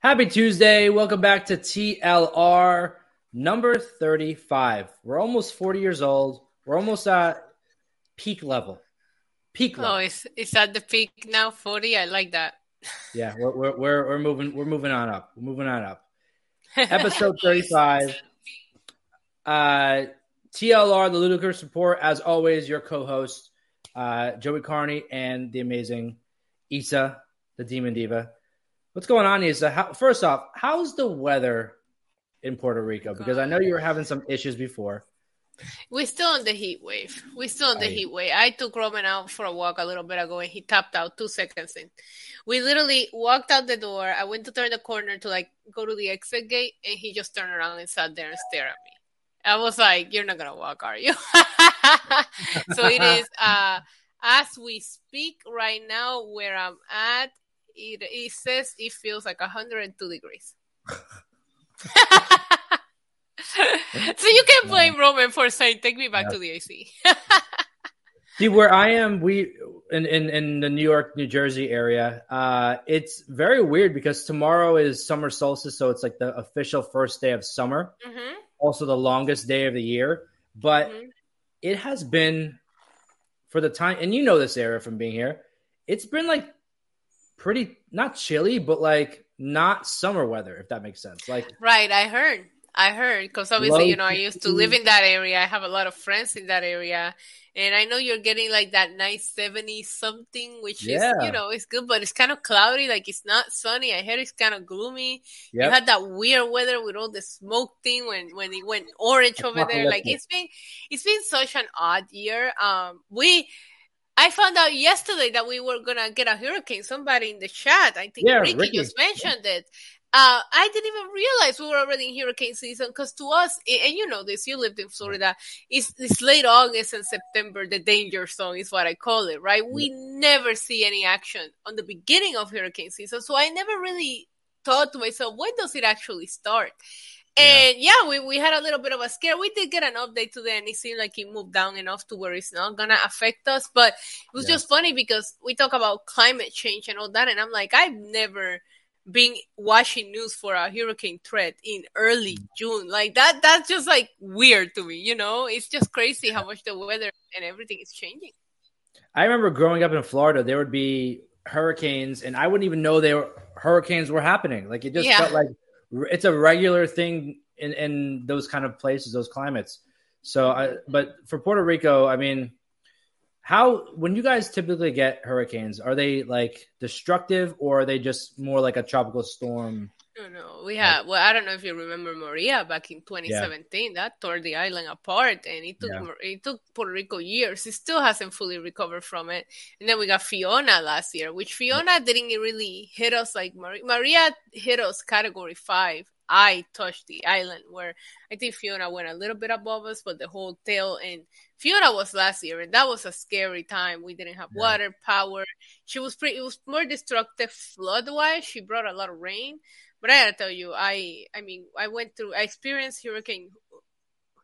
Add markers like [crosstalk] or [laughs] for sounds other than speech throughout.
Happy Tuesday. Welcome back to TLR number 35. We're almost 40 years old. We're almost at peak level. Peak level. Oh, is is that the peak now? 40? I like that. Yeah, we're, we're, we're, we're moving we're moving on up. We're moving on up. [laughs] Episode 35. Uh TLR, the Ludicrous Report, as always, your co-host, uh, Joey Karni and the amazing Isa, the Demon Diva. What's going on, Isa? How, first off, how's the weather in Puerto Rico? Because I know you were having some issues before. We're still on the heat wave. We're still on the heat wave. I took Roman out for a walk a little bit ago and he tapped out two seconds in. We literally walked out the door. I went to turn the corner to like go to the exit gate and he just turned around and sat there and stared at me. I was like, You're not gonna walk, are you? [laughs] so it is uh as we speak right now where I'm at, it, it says it feels like 102 degrees. [laughs] so you can blame Roman for saying, "Take me back yeah. to the AC." [laughs] See where I am, we in, in in the New York, New Jersey area. Uh, it's very weird because tomorrow is summer solstice, so it's like the official first day of summer. Mm-hmm. Also, the longest day of the year. But mm-hmm. it has been for the time, and you know this area from being here. It's been like pretty not chilly, but like not summer weather, if that makes sense. Like right, I heard. I heard because obviously, you know, I used to live in that area. I have a lot of friends in that area, and I know you're getting like that nice 70 something, which yeah. is, you know, it's good, but it's kind of cloudy. Like it's not sunny. I heard it's kind of gloomy. Yep. You had that weird weather with all the smoke thing when when it went orange over [laughs] there. Like it's been it's been such an odd year. Um, we I found out yesterday that we were gonna get a hurricane. Somebody in the chat, I think yeah, Ricky, Ricky, just mentioned it. Uh, I didn't even realize we were already in hurricane season because to us, and you know this, you lived in Florida, it's, it's late August and September, the danger zone is what I call it, right? We never see any action on the beginning of hurricane season. So I never really thought to myself, when does it actually start? And yeah. yeah, we, we had a little bit of a scare. We did get an update today, and it seemed like it moved down enough to where it's not gonna affect us. But it was yeah. just funny because we talk about climate change and all that, and I'm like, I've never been watching news for a hurricane threat in early mm. June. Like that, that's just like weird to me. You know, it's just crazy how much the weather and everything is changing. I remember growing up in Florida, there would be hurricanes, and I wouldn't even know they were hurricanes were happening. Like it just yeah. felt like it's a regular thing in, in those kind of places, those climates. So, I, but for Puerto Rico, I mean, how when you guys typically get hurricanes, are they like destructive or are they just more like a tropical storm? No, no, we have. Well, I don't know if you remember Maria back in 2017. Yeah. That tore the island apart, and it took yeah. it took Puerto Rico years. It still hasn't fully recovered from it. And then we got Fiona last year, which Fiona didn't really hit us like Maria. Maria hit us Category Five. I touched the island where I think Fiona went a little bit above us, but the whole tail and Fiona was last year, and that was a scary time. We didn't have yeah. water, power. She was pretty. It was more destructive flood wise. She brought a lot of rain, but I gotta tell you, I I mean, I went through, I experienced Hurricane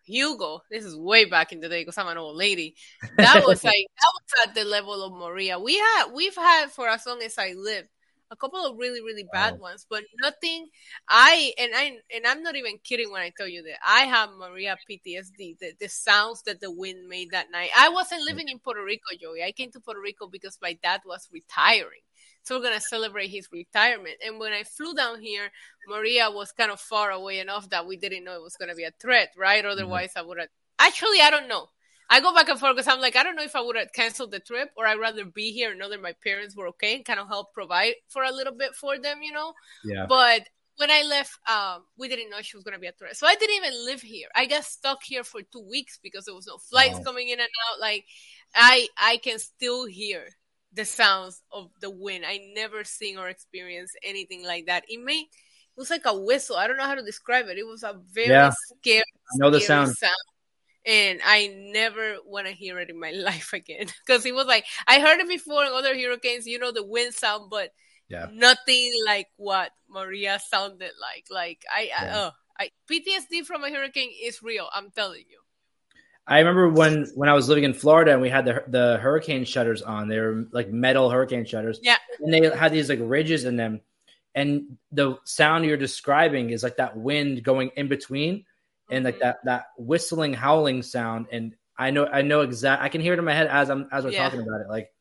Hugo. This is way back in the day because I'm an old lady. That was [laughs] like that was at the level of Maria. We had we've had for as long as I lived a couple of really really bad wow. ones, but nothing. I and I and I'm not even kidding when I tell you that I have Maria PTSD. The, the sounds that the wind made that night. I wasn't mm. living in Puerto Rico, Joey. I came to Puerto Rico because my dad was retiring. So we're gonna celebrate his retirement. And when I flew down here, Maria was kind of far away enough that we didn't know it was gonna be a threat, right? Mm-hmm. Otherwise, mm-hmm. I would have. Actually, I don't know. I go back and forth because I'm like, I don't know if I would have canceled the trip or I'd rather be here and know that my parents were okay and kind of help provide for a little bit for them, you know? Yeah. But when I left, um, we didn't know she was going to be a threat. So I didn't even live here. I got stuck here for two weeks because there was no flights wow. coming in and out. Like, I, I can still hear the sounds of the wind. I never seen or experienced anything like that. It made, it was like a whistle. I don't know how to describe it. It was a very yeah. scary, I know the sound. sound and I never want to hear it in my [laughs] life again because it was like I heard it before in other hurricanes, you know, the wind sound, but yeah. nothing like what Maria sounded like. Like I, yeah. I, uh, I PTSD from a hurricane is real. I'm telling you. I remember when when I was living in Florida and we had the the hurricane shutters on. They were like metal hurricane shutters. Yeah, and they had these like ridges in them. and the sound you're describing is like that wind going in between and like mm-hmm. that that whistling howling sound and i know i know exact i can hear it in my head as i'm as we're yeah. talking about it like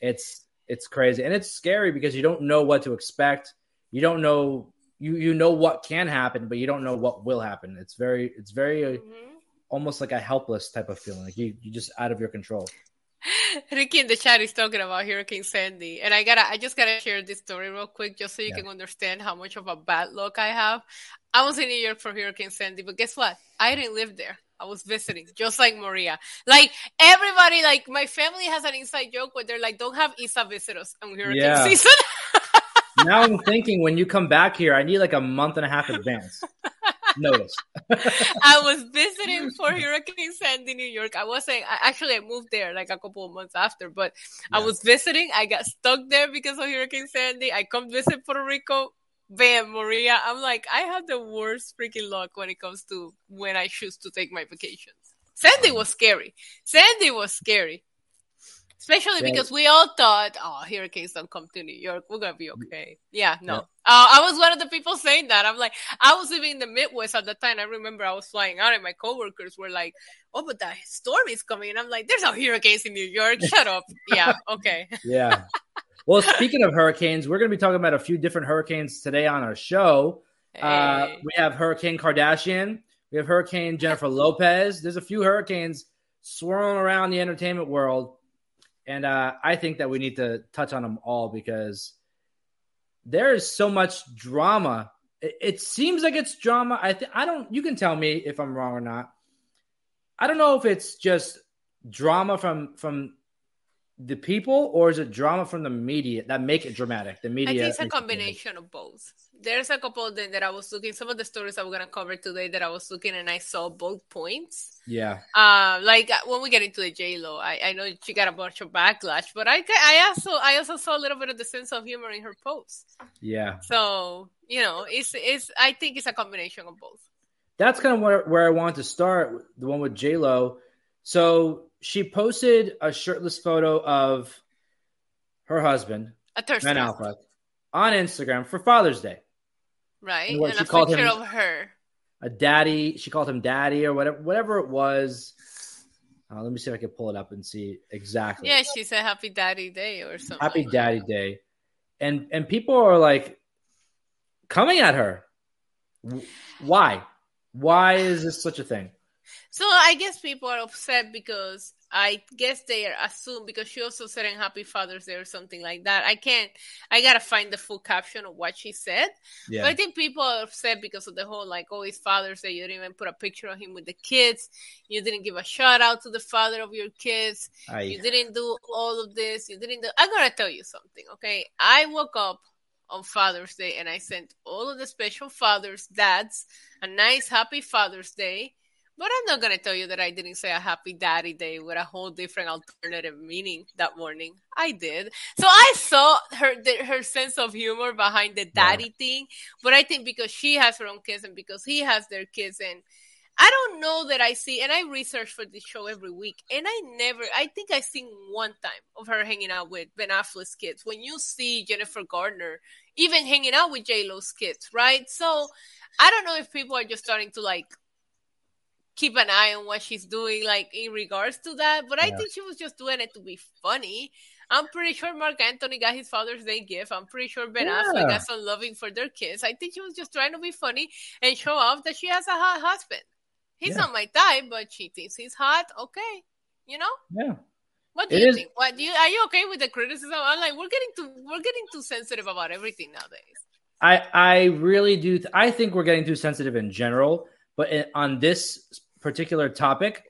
it's it's crazy and it's scary because you don't know what to expect you don't know you you know what can happen but you don't know what will happen it's very it's very uh, mm-hmm. Almost like a helpless type of feeling like you you just out of your control [laughs] Ricky in the chat is talking about Hurricane Sandy, and I gotta, I just gotta share this story real quick, just so you yeah. can understand how much of a bad luck I have. I was in New York for Hurricane Sandy, but guess what? I didn't live there. I was visiting, just like Maria. Like everybody, like my family has an inside joke where they're like, "Don't have Isa visit us on hurricane yeah. season." [laughs] now I'm thinking when you come back here, I need like a month and a half advance [laughs] I was visiting for Hurricane Sandy, New York. I wasn't actually I moved there like a couple of months after, but yeah. I was visiting. I got stuck there because of Hurricane Sandy. I come visit Puerto Rico. Bam, Maria. I'm like, I have the worst freaking luck when it comes to when I choose to take my vacations. Sandy was scary. Sandy was scary. Especially because we all thought, oh, hurricanes don't come to New York. We're going to be okay. Yeah, no. Yeah. Uh, I was one of the people saying that. I'm like, I was living in the Midwest at the time. I remember I was flying out and my coworkers were like, oh, but that storm is coming. And I'm like, there's no hurricanes in New York. [laughs] Shut up. yeah, okay. yeah. Well, speaking of hurricanes, we're going to be talking about a few different hurricanes today on our show. Uh, hey. Uh, we have Hurricane Kardashian. We have Hurricane Jennifer [laughs] Lopez. There's a few hurricanes swirling around the entertainment world. And uh, I think that we need to touch on them all because there is so much drama. It, it seems like it's drama. I th- I don't. You can tell me if I'm wrong or not. I don't know if it's just drama from from the people or is it drama from the media that make it dramatic? The media. I think it's a combination of both. There's a couple them that I was looking. Some of the stories that we're gonna cover today that I was looking and I saw both points. Yeah. Um, like uh, when we get into the J Lo, I, I know she got a bunch of backlash, but I I also I also saw a little bit of the sense of humor in her posts. Yeah. So you know, it's it's I think it's a combination of both. That's kind of where where I want to start. The one with J Lo. So she posted a shirtless photo of her husband, Ben Affleck, on Instagram for Father's Day. Right, and, and she a called picture him of her. A daddy. She called him daddy or whatever. Whatever it was. Uh, let me see if I can pull it up and see exactly. Yeah, she said "Happy Daddy Day" or something. Happy like Daddy that. Day, and and people are like coming at her. Why? Why is this such a thing? So I guess people are upset because I guess they are assumed because she also said in Happy Father's Day or something like that. I can't. I gotta find the full caption of what she said. Yeah. But I think people are upset because of the whole like, oh, it's Father's Day. You didn't even put a picture of him with the kids. You didn't give a shout out to the father of your kids. You didn't do all of this. You didn't do. I gotta tell you something, okay? I woke up on Father's Day and I sent all of the special fathers, dads, a nice happy Father's Day but I'm not going to tell you that I didn't say a happy daddy day with a whole different alternative meaning that morning. I did. So I saw her her sense of humor behind the daddy yeah. thing, but I think because she has her own kids and because he has their kids and I don't know that I see, and I research for this show every week, and I never, I think I seen one time of her hanging out with Ben Affleck's kids. When you see Jennifer Garner even hanging out with J Lo's kids, right? So I don't know if people are just starting to like keep an eye on what she's doing, like in regards to that. But I yeah. think she was just doing it to be funny. I'm pretty sure Marc Anthony got his Father's Day gift. I'm pretty sure Ben yeah. Affleck got some loving for their kids. I think she was just trying to be funny and show off that she has a hot husband. He's yeah. not my type, but she thinks he's hot. Okay, you know. Yeah. What do it you is... think? What do you are you okay with the criticism? I'm like, we're getting too we're getting too sensitive about everything nowadays. I I really do. Th- I think we're getting too sensitive in general, but in, on this particular topic,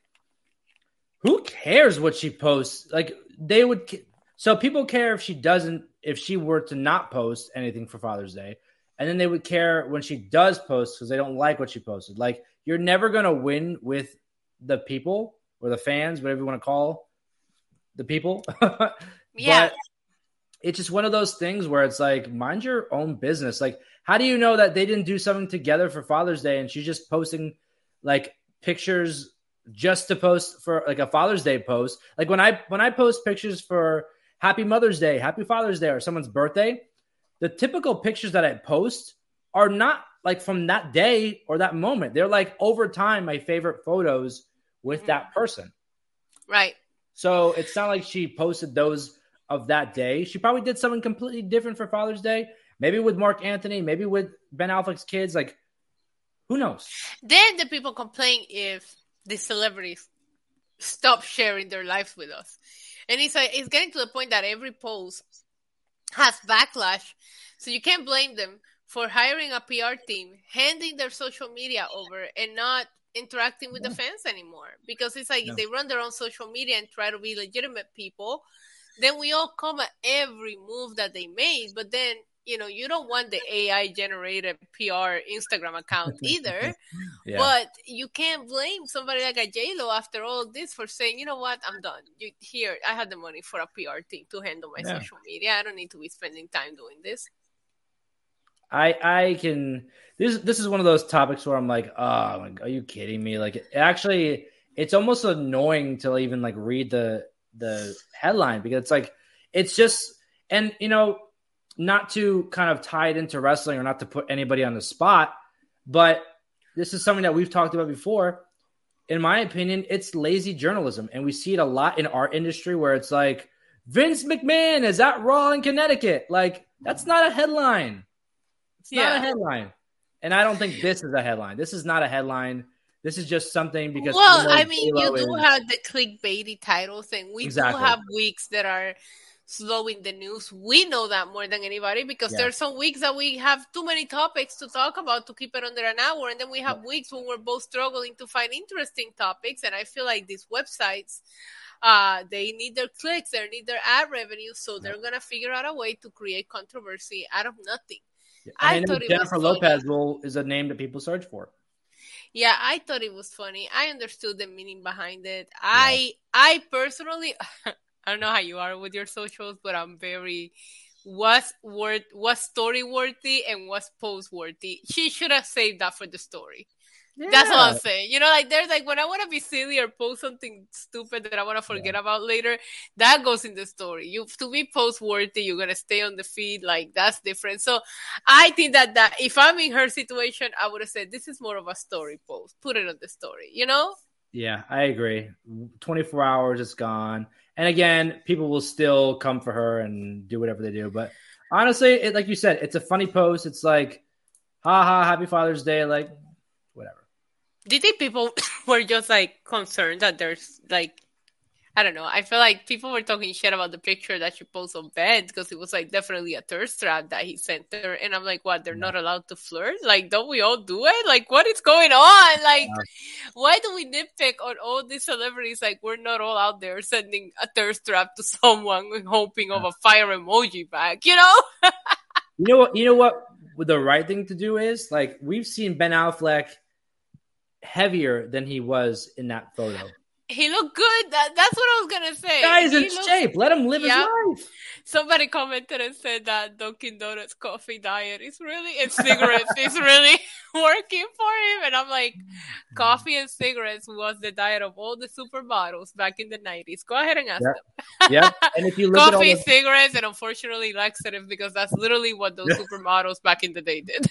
who cares what she posts? Like they would. So people care if she doesn't, if she were to not post anything for Father's Day, and then they would care when she does post because they don't like what she posted. Like you're never gonna win with the people or the fans, whatever you want to call the people. [laughs] yeah. But it's just one of those things where it's like mind your own business. Like, how do you know that they didn't do something together for Father's Day and she's just posting like pictures just to post for like a Father's Day post. Like when I when I post pictures for Happy Mother's Day, Happy Father's Day, or someone's birthday, the typical pictures that I post are not like from that day or that moment. They're like over time my favorite photos with mm-hmm. that person. Right. So it's not like she posted those of that day. She probably did something completely different for Father's Day. Maybe with Marc Anthony, maybe with Ben Affleck's kids. Like, who knows? Then the people complain if the celebrities stop sharing their lives with us. And it's like it's getting to the point that every post has backlash. So you can't blame them for hiring a PR team, handing their social media over, and not interacting with the fans anymore. Because it's like no. they run their own social media and try to be legitimate people. Then we all come at every move that they made, but then you know you don't want the AI generated PR Instagram account [laughs] either. yeah. But you can't blame somebody like a J Lo after all this for saying, you know what, I'm done. You here, I have the money for a PR team to handle my yeah. social media. I don't need to be spending time doing this. I I can this this is one of those topics where I'm like, oh, like, are you kidding me? Like, actually, it's almost annoying to even like read the the headline because it's like it's just and you know not to kind of tie it into wrestling or not to put anybody on the spot, but this is something that we've talked about before. In my opinion, it's lazy journalism, and we see it a lot in our industry where it's like Vince McMahon is at Raw in Connecticut. Like that's not a headline. It's yeah. not a headline. And I don't think this is a headline. This is not a headline. This is just something because. Well, I mean, you do is... have the clickbaity title thing. we exactly. do have weeks that are slowing the news. We know that more than anybody because yeah. there's some weeks that we have too many topics to talk about to keep it under an hour, and then we have yeah. weeks when we're both struggling to find interesting topics. And I feel like these websites, uh, they need their clicks, they need their ad revenue, so they're gonna figure out a way to create controversy out of nothing. I, I thought Jennifer Lopez will is a name that people search for. Yeah, I thought it was funny. I understood the meaning behind it. Yeah. I I personally [laughs] I don't know how you are with your socials, but I'm very was worth was story worthy and was post worthy. She should have saved that for the story. Yeah. That's what I'm saying. You know, like there's like when I want to be silly or post something stupid that I want to forget yeah. about later, that goes in the story. You to be post worthy, you're gonna stay on the feed. Like that's different. So I think that that if I'm in her situation, I would have said this is more of a story post. Put it on the story. You know? Yeah, I agree. 24 hours, it's gone. And again, people will still come for her and do whatever they do. But honestly, it, like you said, it's a funny post. It's like, ha ha, happy Father's Day. Like, whatever. do you think people [coughs] were just like concerned that there's like I don't know. I feel like people were talking shit about the picture that she posted on bed because it was like definitely a thirst trap that he sent her. And I'm like, what? They're yeah. not allowed to flirt? Like, don't we all do it? Like, what is going on? Like, yeah. why do we nitpick on all these celebrities? Like, we're not all out there sending a thirst trap to [laughs] someone hoping yeah. of a fire emoji back, you know? [laughs] you know what? You know what? The right thing to do is like we've seen Ben Affleck heavier than he was in that photo. He looked good. That, that's what I was gonna say. Guy Guys in looked, shape. Let him live his life. Somebody commented and said that Dunkin' Donuts coffee diet is really and cigarettes is really [laughs] working for him. And I'm like, coffee and cigarettes was the diet of all the supermodels back in the '90s. Go ahead and ask yeah. them. yeah, [laughs] and if you look coffee, at the- cigarettes, and unfortunately laxative because that's literally what those supermodels back in the day did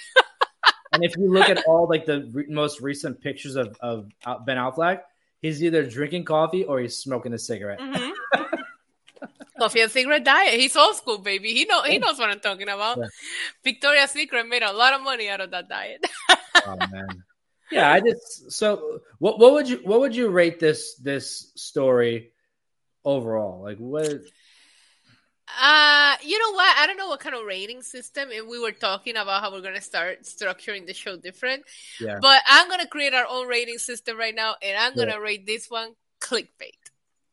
and if you look at [laughs] all like the re- most recent pictures of, of Ben Affleck, he's either drinking coffee or he's smoking a cigarette. Mm-hmm. [laughs] coffee and cigarette diet. He's old school, baby. He know he knows what I'm talking about. Yeah. Victoria's Secret made a lot of money out of that diet. [laughs] oh man. Yeah, I just so what what would you what would you rate this this story overall? Like what uh, you know what? I don't know what kind of rating system, and we were talking about how we're gonna start structuring the show different. Yeah. But I'm gonna create our own rating system right now, and I'm gonna yeah. rate this one clickbait.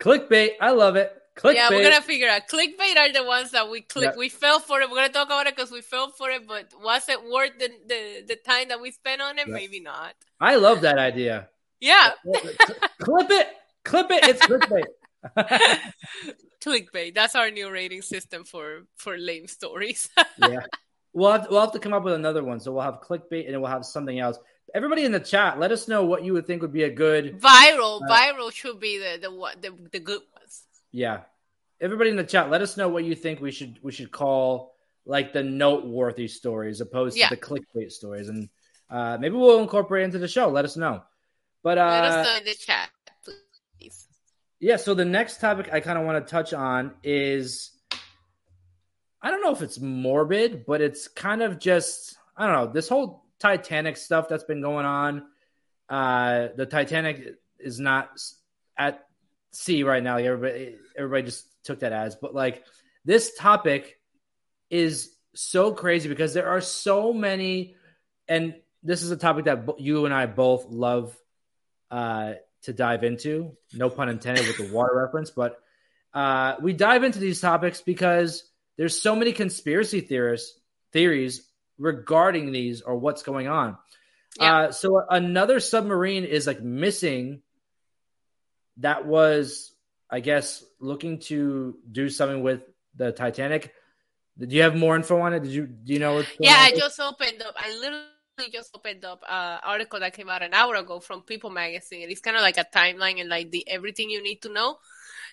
Clickbait, I love it. Clickbait. Yeah, we're gonna figure out. Clickbait are the ones that we click. Yeah. We fell for it. We're gonna talk about it because we fell for it. But was it worth the, the the time that we spent on it? Maybe not. I love that idea. Yeah. Clip it. Clip it. It's clickbait. [laughs] clickbait. That's our new rating system for for lame stories. [laughs] yeah, we'll have, to, we'll have to come up with another one. So we'll have clickbait and we'll have something else. Everybody in the chat, let us know what you would think would be a good viral. Uh, viral should be the the what the, the good ones. Yeah, everybody in the chat, let us know what you think we should we should call like the noteworthy stories opposed yeah. to the clickbait stories. And uh, maybe we'll incorporate into the show. Let us know. But uh, let us know in the chat. Yeah. So the next topic I kind of want to touch on is I don't know if it's morbid, but it's kind of just I don't know this whole Titanic stuff that's been going on. Uh, the Titanic is not at sea right now. Everybody, everybody just took that as, but like this topic is so crazy because there are so many, and this is a topic that you and I both love uh, to dive into. No pun intended with the water reference, but uh, we dive into these topics because there's so many conspiracy theorists theories regarding these or what's going on. Yeah. Uh, so another submarine is like missing that was, I guess, looking to do something with the Titanic. Did you have more info on it? Did you do you know? yeah, I just opened up. I literally just opened up an article that came out an hour ago from People Magazine. It's kind of like a timeline and like the everything you need to know.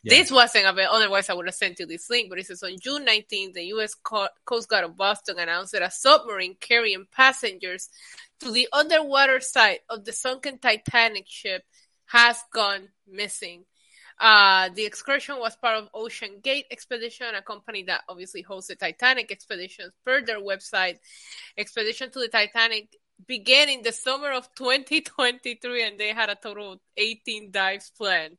Yeah. This wasn't a bit, otherwise I would have sent you this link, but it says on June 19th, the U.S. Coast Guard of Boston announced that a submarine carrying passengers to the underwater site of the sunken Titanic ship has gone missing. Uh, the excursion was part of OceanGate Expedition, a company that obviously hosts the Titanic expeditions. Per their website, Expedition to the Titanic began in the summer of 2023 and they had a total of 18 dives planned.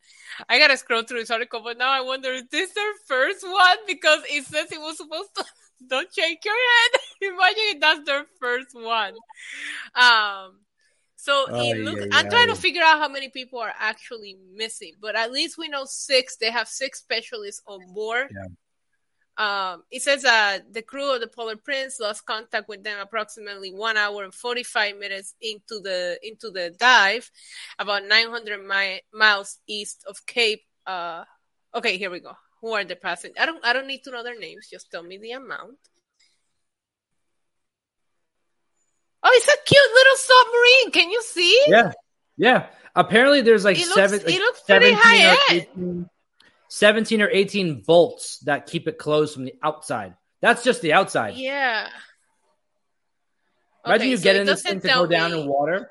I gotta scroll through this article, but now I wonder is this is their first one? Because it says it was supposed to. [laughs] Don't shake your head. [laughs] Imagine if that's their first one. Um, so oh, it looks. Yeah, I'm trying yeah. to figure out how many people are actually missing, but at least we know six. They have six specialists on board. Yeah. Um, it says that uh, the crew of the Polar Prince lost contact with them approximately one hour and 45 minutes into the into the dive, about 900 mi- miles east of Cape. Uh, okay, here we go. Who are the passengers? I don't I don't need to know their names. Just tell me the amount. Oh, it's a cute little submarine. Can you see? Yeah, yeah. Apparently, there's like it seven. Looks, like it looks pretty high end. 18, 17 or 18 volts that keep it closed from the outside. That's just the outside. Yeah. Imagine okay, you so get in this thing to go down in water.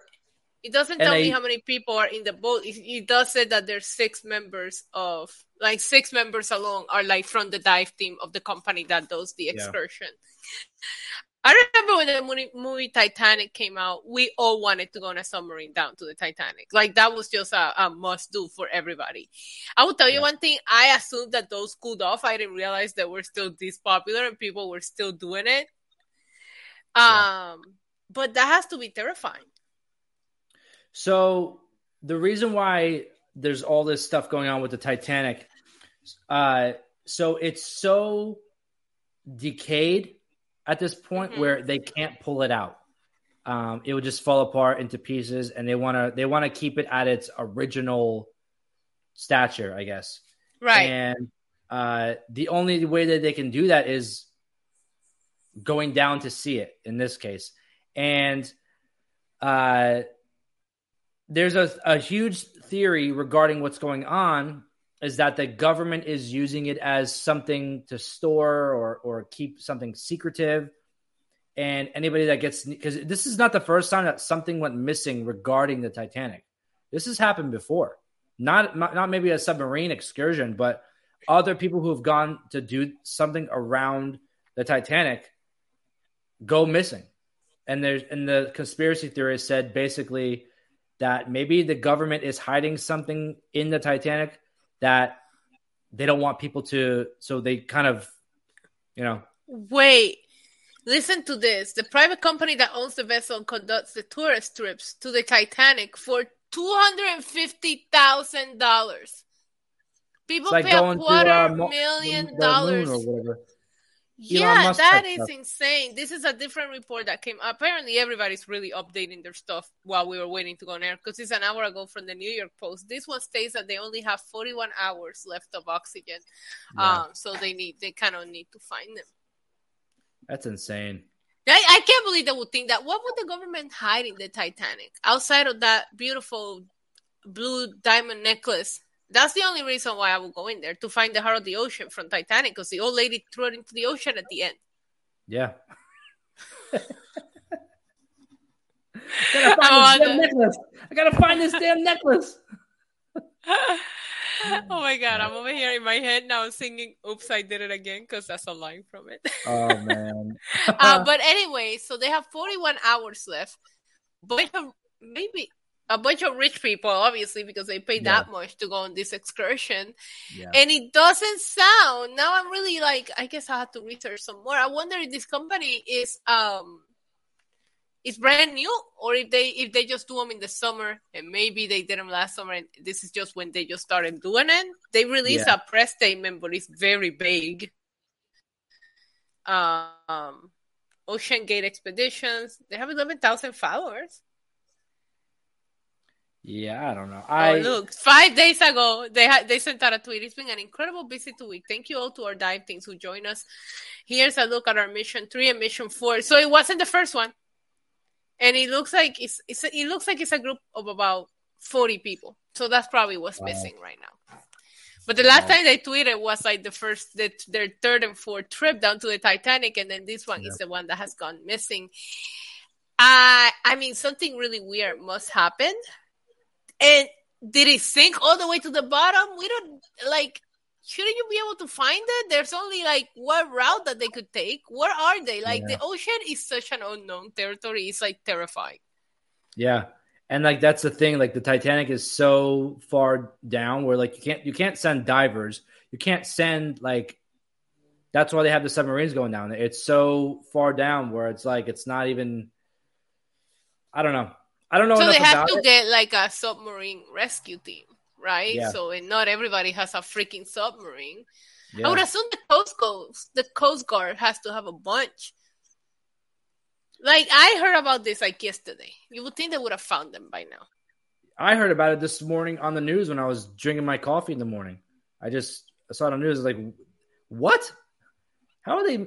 It doesn't tell they, me how many people are in the boat. It, it, does say that there's six members of, like six members alone are like from the dive team of the company that does the excursion. Yeah. I remember when the movie, movie, Titanic came out, we all wanted to go on a submarine down to the Titanic. Like that was just a, a must do for everybody. I will tell you one thing. I assumed that those cooled off. I didn't realize they were still this popular and people were still doing it. Um, yeah. but that has to be terrifying. So the reason why there's all this stuff going on with the Titanic, uh, so it's so decayed at this point mm-hmm. where they can't pull it out. Um, it would just fall apart into pieces, and they want to they want to keep it at its original stature, I guess. Right. And uh, the only way that they can do that is going down to see it. In this case, and uh, there's a, a huge theory regarding what's going on is that the government is using it as something to store or or keep something secretive. And anybody that gets because this is not the first time that something went missing regarding the titanic. This has happened before. Not not maybe a submarine excursion but other people who have gone to do something around the titanic go missing. And there's and the conspiracy theorists said basically that maybe the government is hiding something in the titanic that they don't want people to so they kind of you know. Wait listen to this. The private company that owns the vessel conducts the tourist trips to the titanic for $250000 people like pay a quarter to, uh, million dollars or whatever yeah, that is stuff. insane. This is a different report that came. Apparently, everybody's really updating their stuff while we were waiting to go on air because it's an hour ago from the New York Post. This one states that they only have 41 hours left of oxygen, yeah. um, so they need they kind of need to find them. That's insane. I, I can't believe they would think that. What would the government hide in the Titanic outside of that beautiful blue diamond necklace that's the only reason why I would go in there to find the heart of the ocean from Titanic because the old lady threw it into the ocean at the end. Yeah. I, [laughs] gotta find this damn necklace. I gotta find this damn necklace. [laughs] oh my god, I'm over here in my head now singing "Oops, I Did It Again" because that's a line from it. [laughs] oh man. uh, but anyway, so they have 41 hours left. But maybe a bunch of rich people, obviously, because they pay yeah. that much to go on this excursion. Yeah. And it doesn't sound. Now I'm really like, I guess I have to research some more. I wonder if this company is um is brand new or if they if they just do them in the summer and maybe they did them last summer and this is just when they just started doing it. They released yeah. a press statement, but it's very vague. Um, OceanGate Expeditions. They have eleven thousand followers. Yeah, I don't know. Oh, I oh, look, five days ago they had they sent out a tweet. It's been an incredible busy two week. Thank you all to our dive teams who joined us. Here's a look at our mission three and mission four. So it wasn't the first one, and it looks like it's, it's it looks like it's a group of about forty people. So that's probably what's wow. missing right now. But the last wow. time they tweeted was like the first, the, their third and fourth trip down to the Titanic, and then this one yep. is the one that has gone missing. I, I mean, something really weird must happen and did it sink all the way to the bottom? We don't like. Shouldn't you be able to find it? There's only like one route that they could take. Where are they? Like yeah. the ocean is such an unknown territory. It's like terrifying. Yeah, and like that's the thing. Like the Titanic is so far down where like you can't you can't send divers. You can't send like. That's why they have the submarines going down. It's so far down where it's like it's not even. I don't know. I don't know. So they have to it. get like a submarine rescue team, right? Yeah. So not everybody has a freaking submarine. Yeah. I would assume the Coast Guard, the Coast Guard has to have a bunch. Like I heard about this like yesterday. You would think they would have found them by now. I heard about it this morning on the news when I was drinking my coffee in the morning. I just I saw it on the news. like, what? How are they?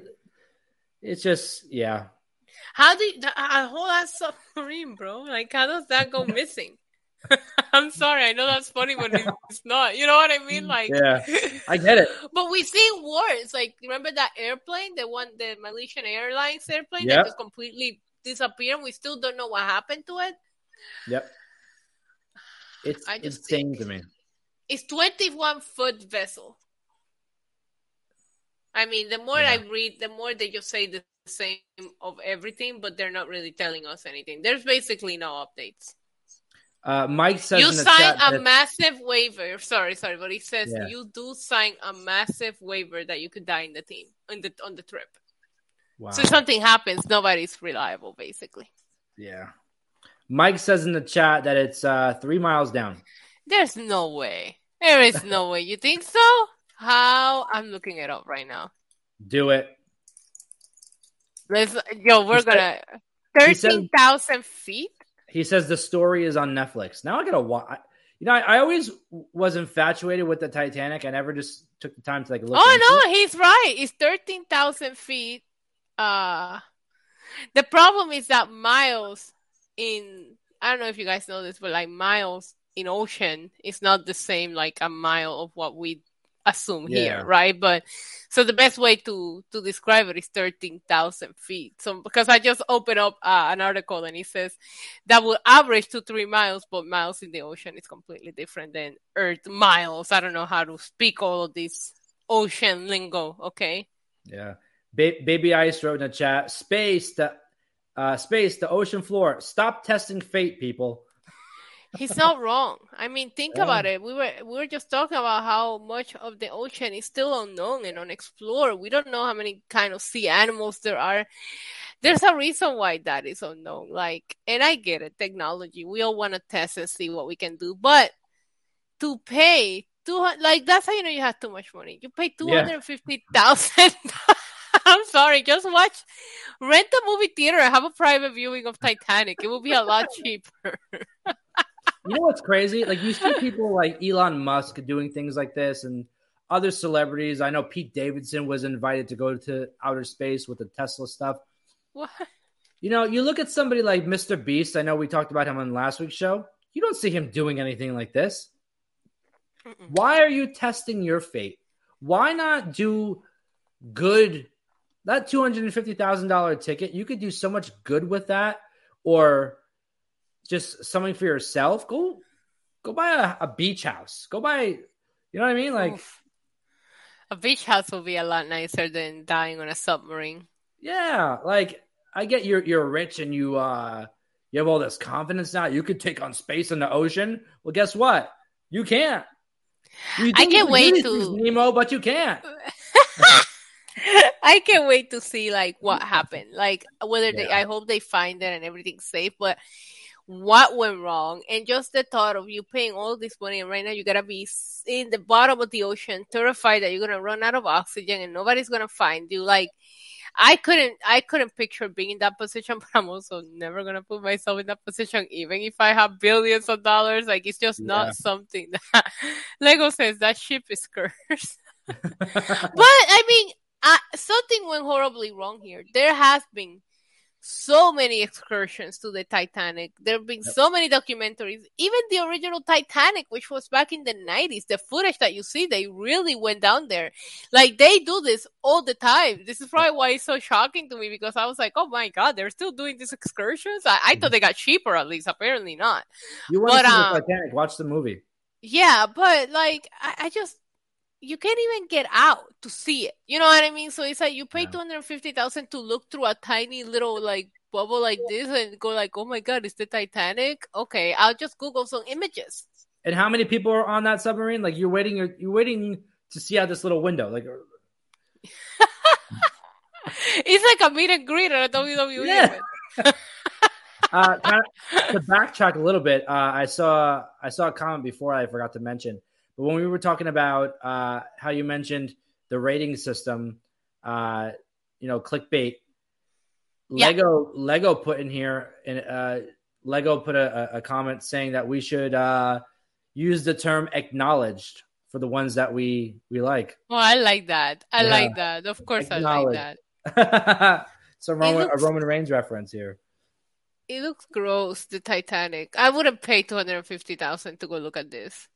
It's just yeah. How do you, a whole ass submarine, bro? Like, how does that go missing? [laughs] I'm sorry, I know that's funny, but it's [laughs] not. You know what I mean? Like, yeah, I get it. [laughs] but we see wars. Like, remember that airplane, the one, the Malaysian Airlines airplane yep. that just completely disappeared. We still don't know what happened to it. Yep. It's I just insane to me. It's 21 foot vessel. I mean, the more yeah. I read, the more they just say the same of everything, but they're not really telling us anything. There's basically no updates. Uh, Mike says you sign a massive waiver. Sorry, sorry, but he says yeah. you do sign a massive waiver that you could die in the team in the on the trip. Wow. So something happens, nobody's reliable, basically. Yeah. Mike says in the chat that it's uh, three miles down. There's no way. There is no [laughs] way. You think so? How? I'm looking it up right now. Do it. Let's, yo, we're gonna thirteen thousand feet. He says the story is on Netflix. Now I gotta watch. You know, I, I, always was infatuated with the Titanic. I never just took the time to like look. Oh no, he's right. It's thirteen thousand feet. Uh, the problem is that miles in I don't know if you guys know this, but like miles in ocean is not the same like a mile of what we assume yeah. here, right? But so the best way to to describe it is thirteen thousand feet. So because I just opened up uh, an article and it says that will average to three miles, but miles in the ocean is completely different than Earth miles. I don't know how to speak all of this ocean lingo. Okay. Yeah, ba- baby ice wrote in the chat. Space the uh, space the ocean floor. Stop testing fate, people. He's not wrong. I mean, think about it. We were we were just talking about how much of the ocean is still unknown and unexplored. We don't know how many kind of sea animals there are. There's a reason why that is unknown. Like, and I get it, technology. We all want to test and see what we can do, but to pay two like that's how you know you have too much money. You pay two hundred fifty thousand. Yeah. [laughs] I'm sorry, just watch, rent a movie theater and have a private viewing of Titanic. It will be a lot [laughs] cheaper. [laughs] You know what's crazy? Like you see people like Elon Musk doing things like this, and other celebrities. I know Pete Davidson was invited to go to outer space with the Tesla stuff. What? You know, you look at somebody like Mr. Beast. I know we talked about him on last week's show. You don't see him doing anything like this. Mm-mm. Why are you testing your fate? Why not do good that two hundred and fifty thousand dollar ticket, you could do so much good with that, or just something for yourself. Go, go buy a, a beach house. Go buy, you know what I mean? Like Oof. a beach house will be a lot nicer than dying on a submarine. Yeah, like I get you're you're rich and you uh you have all this confidence now. You could take on space in the ocean. Well, guess what? You can't. You I can't wait to Nemo, but you can't. [laughs] I can't wait to see like what happened. Like whether yeah. they, I hope they find it and everything's safe, but what went wrong and just the thought of you paying all this money and right now you gotta be in the bottom of the ocean terrified that you're gonna run out of oxygen and nobody's gonna find you like I couldn't I couldn't picture being in that position, [laughs] but I'm also never gonna put myself in that position, even if I have billions of dollars. Like it's just yeah. not something that [laughs] Lego says that ship is [laughs] cursed. but I mean, I, something went horribly wrong here. There has been so many excursions to the Titanic. There have been yep. so many documentaries. Even the original Titanic, which was back in the 90s, the footage that you see, they really went down there. Like they do this all the time. This is probably why it's so shocking to me because I was like, oh my God, they're still doing these excursions? I, I thought they got cheaper at least. Apparently not. You want but, to see um, the Titanic? Watch the movie. Yeah, but like, I, I just, you can't even get out to see it. You know what I mean? So it's like you pay yeah. two hundred fifty thousand to look through a tiny little like bubble like this and go like, oh my god, is the Titanic? Okay, I'll just Google some images. And how many people are on that submarine? Like you're waiting, you're, you're waiting to see out this little window, like. [laughs] it's like a meet and greet at a WWE. Yeah. [laughs] uh, to backtrack a little bit, uh, I saw I saw a comment before I forgot to mention but when we were talking about uh, how you mentioned the rating system, uh, you know, clickbait, yeah. Lego Lego put in here and uh, Lego put a, a, comment saying that we should uh, use the term acknowledged for the ones that we we like. Oh, I like that. I yeah. like that. Of course, I like that. [laughs] so Roman, looks, a Roman Reigns reference here. It looks gross. The Titanic. I wouldn't pay two hundred fifty thousand to go look at this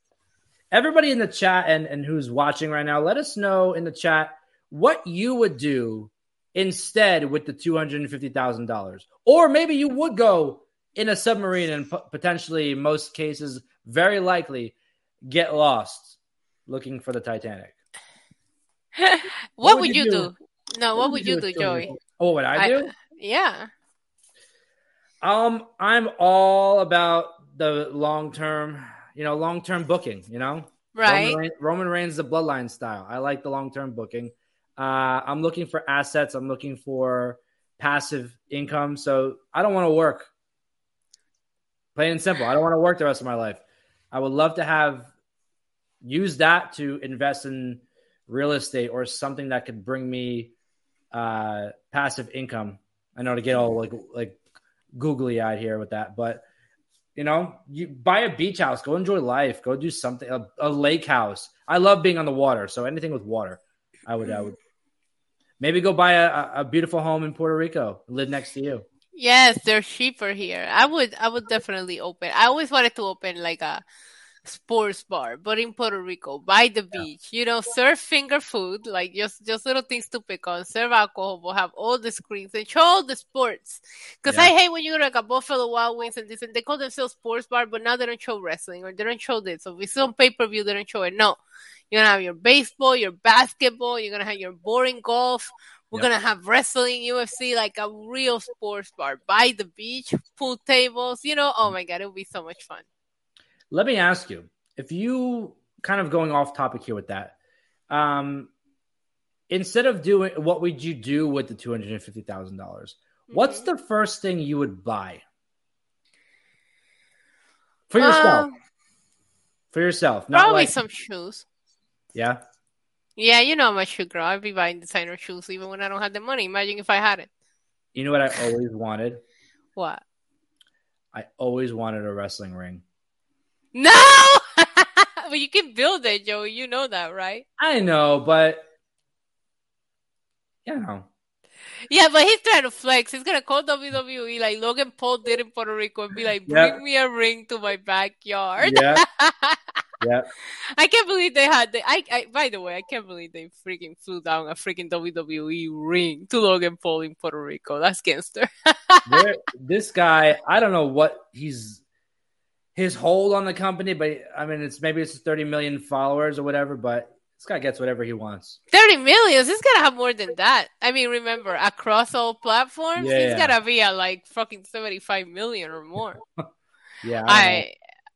everybody in the chat and, and who's watching right now, let us know in the chat what you would do instead with the $250,000. Or maybe you would go in a submarine and p- potentially, most cases, very likely get lost looking for the Titanic. [laughs] what, what, would you, do? do? No, what, what would you do, do Joey? Oh, what would I do? I, yeah. Um, I'm all about the long term you know, long term booking, you know? Right. Roman, Reigns, Roman Reigns, the bloodline style. I like the long term booking. Uh, I'm looking for assets. I'm looking for passive income. So I don't want to work. Plain and simple. I don't want to work the rest of my life. I would love to have use that to invest in real estate or something that could bring me uh, passive income. I know to get all like like googly eyed here with that, but you know, you buy a beach house, go enjoy life, go do something, a, a, lake house. I love being on the water, so anything with water, I would, I would maybe go buy a, a beautiful home in Puerto Rico, live next to you. Yes, they're cheaper here. I would, I would definitely open. I always wanted to open like a sports bar, but in Puerto Rico, by the yeah. beach. You know, serve finger food, like just just little things to pick on. Serve alcohol, but have all the screens and show all the sports. Because yeah. I hate when you go to like a Buffalo Wild Wings and this, and they call themselves sports bar, but now they don't show wrestling or they don't show this. So if it's on pay per view, they don't show it. No, you're gonna have your baseball, your basketball, you're gonna have your boring golf. We're yep. gonna have wrestling, UFC, like a real sports bar by the beach, pool tables. You know, oh mm. my god, it would be so much fun. Let me ask you if you kind of going off topic here with that. Um, instead of doing what would you do with the two hundred and fifty thousand mm-hmm. dollars? What's the first thing you would buy for yourself? Um, for yourself, probably like, some shoes. Yeah. Yeah, you know a shoe girl. I'd be buying designer shoes even when I don't have the money. Imagine if I had it. You know what I always wanted? [laughs] What? I always wanted a wrestling ring. No, [laughs] but you can build it, Joey. You know that, right? I know, but you know. Yeah, but he's trying to flex. He's gonna call WWE like Logan Paul did in Puerto Rico and be like, "Bring me a ring to my backyard." Yeah. [laughs] Yeah. I can't believe they had the. I, I. By the way, I can't believe they freaking flew down a freaking WWE ring to Logan Paul in Puerto Rico. That's gangster. [laughs] this guy, I don't know what he's his hold on the company, but I mean, it's maybe it's 30 million followers or whatever, but this guy gets whatever he wants. 30 millions? He's gotta have more than that. I mean, remember, across all platforms, yeah, he's yeah. gotta be at like fucking 75 million or more. [laughs] yeah. I,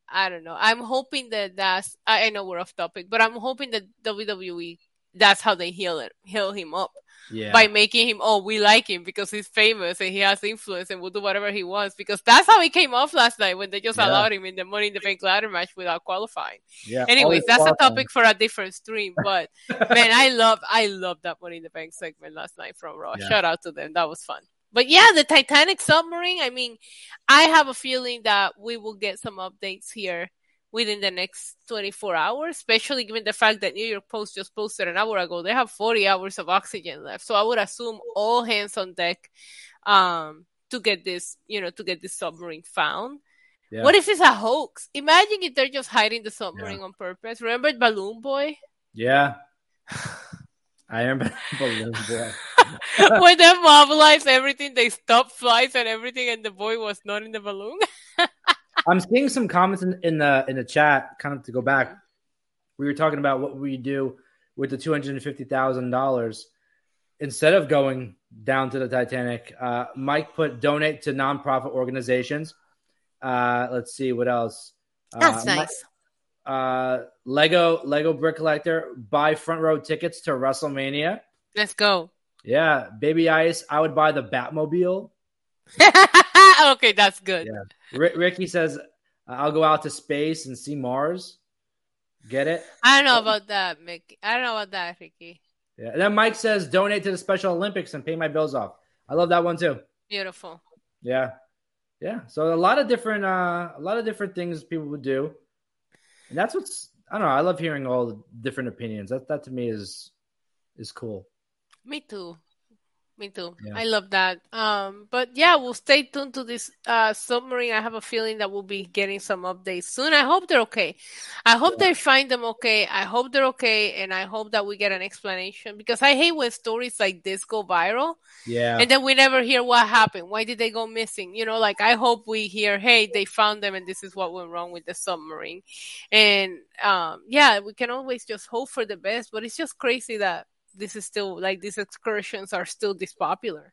I, I, don't know. I'm hoping that that's, I know we're off topic, but I'm hoping that WWE, that's how they heal it, heal him up yeah. by making him oh we like him because he's famous and he has influence and we'll do whatever he wants because that's how he came off last night when they just yeah. allowed him in the Money in the Bank ladder match without qualifying. Yeah. Anyways, that's a topic for a different stream. But [laughs] man, I love I love that Money in the Bank segment last night from Raw. Yeah. Shout out to them. That was fun. But yeah, the Titanic submarine. I mean, I have a feeling that we will get some updates here within the next 24 hours, especially given the fact that New York Post just posted an hour ago. They have 40 hours of oxygen left. So I would assume all hands on deck um, to get this, you know, to get this submarine found. Yeah. What if it's a hoax? Imagine if they're just hiding the submarine yeah. on purpose. Remember Balloon Boy? Yeah. [laughs] I remember [laughs] Balloon Boy. [laughs] when they mobilized everything, they stopped flights and everything, and the boy was not in the balloon. I'm seeing some comments in, in, the in the chat. Kind of to go back, we were talking about what we do with the two hundred and fifty thousand dollars instead of going down to the Titanic. Uh, Mike put donate to nonprofit organizations. Uh, let's see what else. Uh, That's nice. uh, Lego Lego Brick Collector buy front row tickets to WrestleMania. Let's go. Yeah, Baby Ice. I would buy the Batmobile. [laughs] [laughs] okay, that's good. Yeah. R- Ricky says, "I'll go out to space and see Mars." Get it? I don't know about that, Mickey. I don't know about that, Ricky. Yeah. And then Mike says, "Donate to the Special Olympics and pay my bills off." I love that one too. Beautiful. Yeah, yeah. So a lot of different, uh, a lot of different things people would do, and that's what's. I don't know. I love hearing all the different opinions. That that to me is is cool. Me too. Me too. Yeah. I love that. Um, but yeah, we'll stay tuned to this uh, submarine. I have a feeling that we'll be getting some updates soon. I hope they're okay. I hope yeah. they find them okay. I hope they're okay, and I hope that we get an explanation because I hate when stories like this go viral. Yeah. And then we never hear what happened. Why did they go missing? You know, like I hope we hear, hey, they found them, and this is what went wrong with the submarine. And um, yeah, we can always just hope for the best, but it's just crazy that this is still like these excursions are still this popular.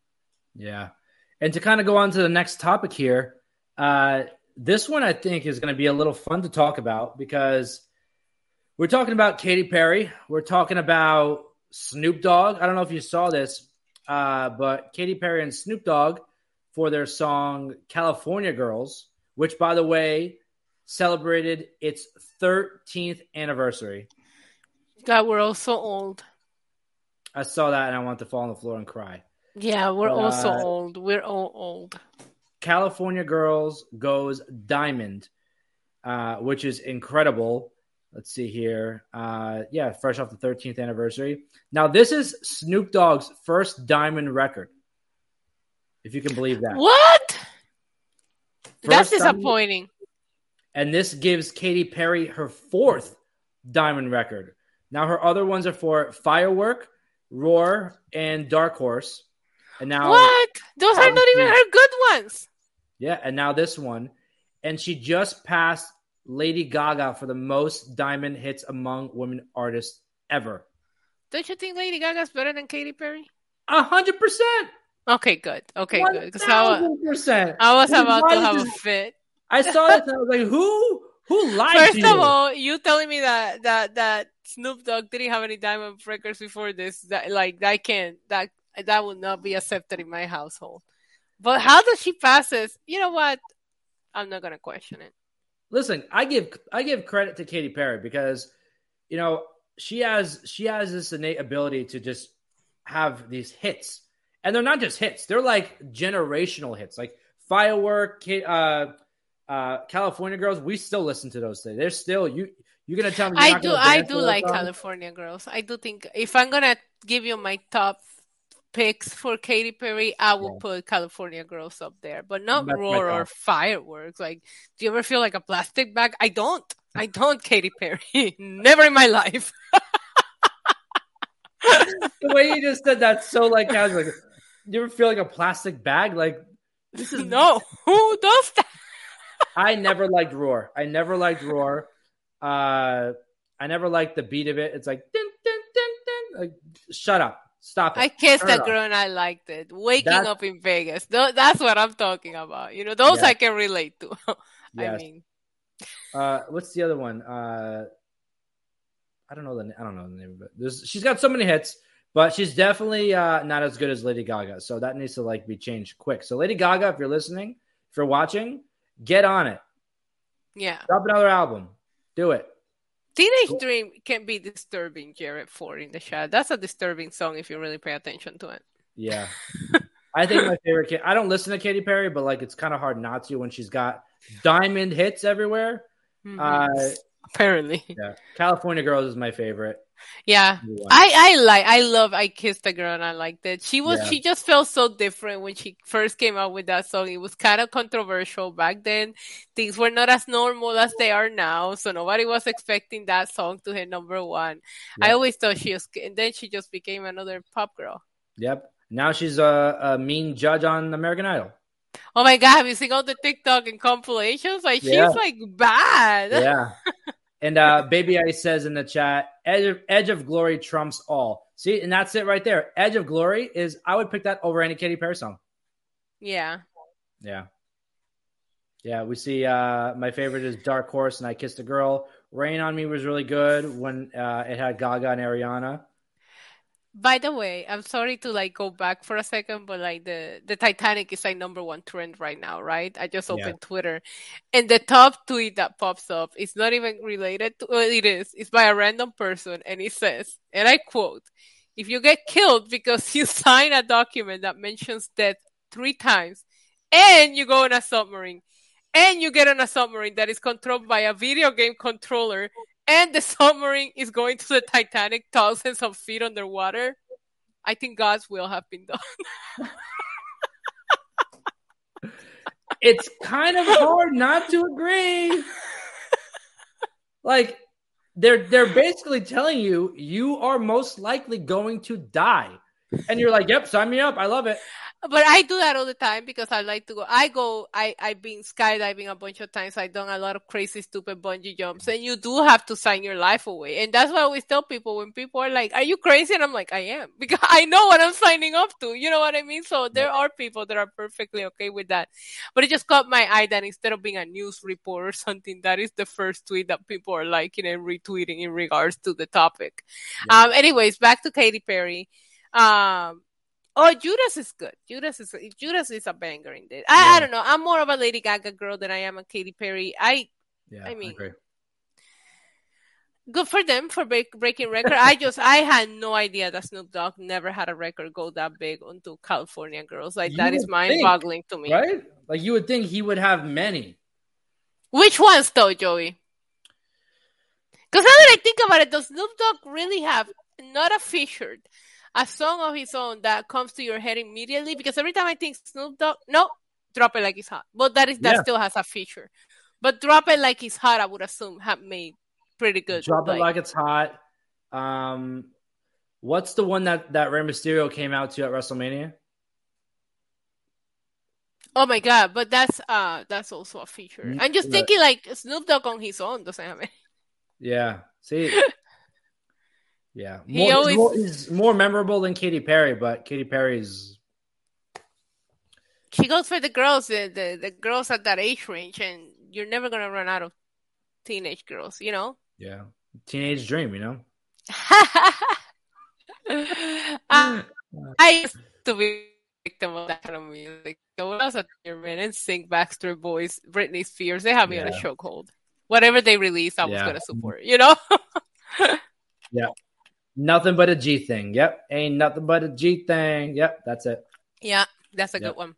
Yeah. And to kind of go on to the next topic here, uh, this one I think is going to be a little fun to talk about because we're talking about Katy Perry. We're talking about Snoop Dogg. I don't know if you saw this, uh, but Katy Perry and Snoop Dogg for their song California Girls, which, by the way, celebrated its 13th anniversary. God, we're all so old. I saw that and I want to fall on the floor and cry. Yeah, we're but, also uh, old. We're all old. California Girls goes diamond, uh, which is incredible. Let's see here. Uh, yeah, fresh off the 13th anniversary. Now, this is Snoop Dogg's first diamond record. If you can believe that. What? First That's disappointing. Diamond, and this gives Katy Perry her fourth diamond record. Now, her other ones are for Firework, Roar, and Dark Horse. And now what? Those are not even her good ones. Yeah, and now this one, and she just passed Lady Gaga for the most diamond hits among women artists ever. Don't you think Lady Gaga's better than Katy Perry? A hundred percent. Okay, good. Okay, 1, good. I, percent. I was about to have a fit. I saw that and I was like, who who lied First of you? all, you telling me that that that Snoop Dogg didn't have any diamond records before this. That like that can't that that would not be accepted in my household. But how does she pass this? You know what? I'm not gonna question it. Listen, I give I give credit to Katy Perry because you know she has she has this innate ability to just have these hits, and they're not just hits; they're like generational hits, like Firework, uh, uh, California Girls. We still listen to those today. They're still you. You're gonna tell me I do. I do like song? California Girls. I do think if I'm gonna give you my top picks for Katy Perry, I will yeah. put California Girls up there, but not That's Roar or Fireworks. Like, do you ever feel like a plastic bag? I don't. I don't, Katy Perry. [laughs] Never in my life. the way you just said that so like casual. Like, you ever feel like a plastic bag? Like this is [laughs] no. Who does that? I never liked Roar. I never liked Roar. Uh, I never liked the beat of it. It's like, dun, dun, dun, like shut up. Stop it. I kissed Turn a girl and I liked it. Waking that's, up in Vegas. That's what I'm talking about. You know, those yeah. I can relate to. [laughs] I mean, uh, what's the other one? Uh, I don't know the I don't know the name of it. There's she's got so many hits, but she's definitely uh, not as good as Lady Gaga. So that needs to like be changed quick. So Lady Gaga, if you're listening, if you're watching, get on it. Yeah, drop another album. Do it. Teenage Dream can be disturbing, Jared Ford in the chat. That's a disturbing song if you really pay attention to it. Yeah. [laughs] I think my favorite I don't listen to Katy Perry, but like it's kind of hard not to when she's got diamond hits everywhere. Mm-hmm. Uh, Apparently. [laughs] Yeah. California Girls is my favorite. Yeah. I, I like I love I Kissed a Girl and I liked it. She was yeah. she just felt so different when she first came out with that song. It was kind of controversial back then. Things were not as normal as they are now. So nobody was expecting that song to hit number one. Yep. I always thought she was and then she just became another pop girl. Yep. Now she's a, a mean judge on American Idol. Oh my god, have you seen all the TikTok and compilations? Like yeah. she's like bad. [laughs] Yeah. And uh, Baby Ice says in the chat, Edge of, Edge of Glory trumps all. See, and that's it right there. Edge of Glory is I would pick that over any Katy Perry song. Yeah. Yeah. Yeah, we see uh, my favorite is Dark Horse and I Kissed a Girl. Rain on Me was really good when uh, it had Gaga and Ariana. By the way, I'm sorry to like go back for a second, but like the the Titanic is like number one trend right now, right? I just opened yeah. Twitter, and the top tweet that pops up is not even related to. Well, it is. It's by a random person, and it says, and I quote: "If you get killed because [laughs] you sign a document that mentions death three times, and you go on a submarine, and you get on a submarine that is controlled by a video game controller and the submarine is going to the Titanic thousands of feet underwater, I think God's will have been done. [laughs] it's kind of hard not to agree. like they're they're basically telling you you are most likely going to die. And you're like, "Yep, sign me up. I love it." But I do that all the time because I like to go. I go. I I've been skydiving a bunch of times. I've done a lot of crazy, stupid bungee jumps, and you do have to sign your life away. And that's what I always tell people when people are like, "Are you crazy?" And I'm like, "I am," [laughs] because I know what I'm signing up to. You know what I mean? So there are people that are perfectly okay with that. But it just caught my eye that instead of being a news report or [laughs] something, that is the first tweet that people are liking and retweeting in regards to the topic. Yeah. Um. Anyways, back to Katy Perry. Um Oh, Judas is good. Judas is Judas is a banger in this. I, yeah. I don't know. I'm more of a Lady Gaga girl than I am a Katy Perry. I yeah, I mean, I good for them for break, breaking record. I just I had no idea that Snoop Dogg never had a record go that big until California girls. Like you that is mind boggling to me. Right? Like you would think he would have many. Which ones though, Joey? Because now that I think about it, does Snoop Dogg really have not a featured? A song of his own that comes to your head immediately? Because every time I think Snoop Dogg, no, drop it like it's hot. But that is that yeah. still has a feature. But drop it like it's hot, I would assume have made pretty good. Drop like, it like it's hot. Um, what's the one that that Rey Mysterio came out to at WrestleMania? Oh my god! But that's uh that's also a feature. Mm, I'm just thinking like Snoop Dogg on his own doesn't have any. Yeah. See, [laughs] Yeah, more, he always more, he's more memorable than Katy Perry, but Katy Perry's she goes for the girls, the, the the girls at that age range, and you're never gonna run out of teenage girls, you know. Yeah, teenage dream, you know. uh, [laughs] I used to be victim of that kind of music. So when I was a man and sing Backstreet Boys, Britney Spears, they have me yeah. on a chokehold. Whatever they release, I was yeah. gonna support. You know. [laughs] yeah. Nothing but a G thing. Yep. Ain't nothing but a G thing. Yep. That's it. Yeah. That's a yep. good one.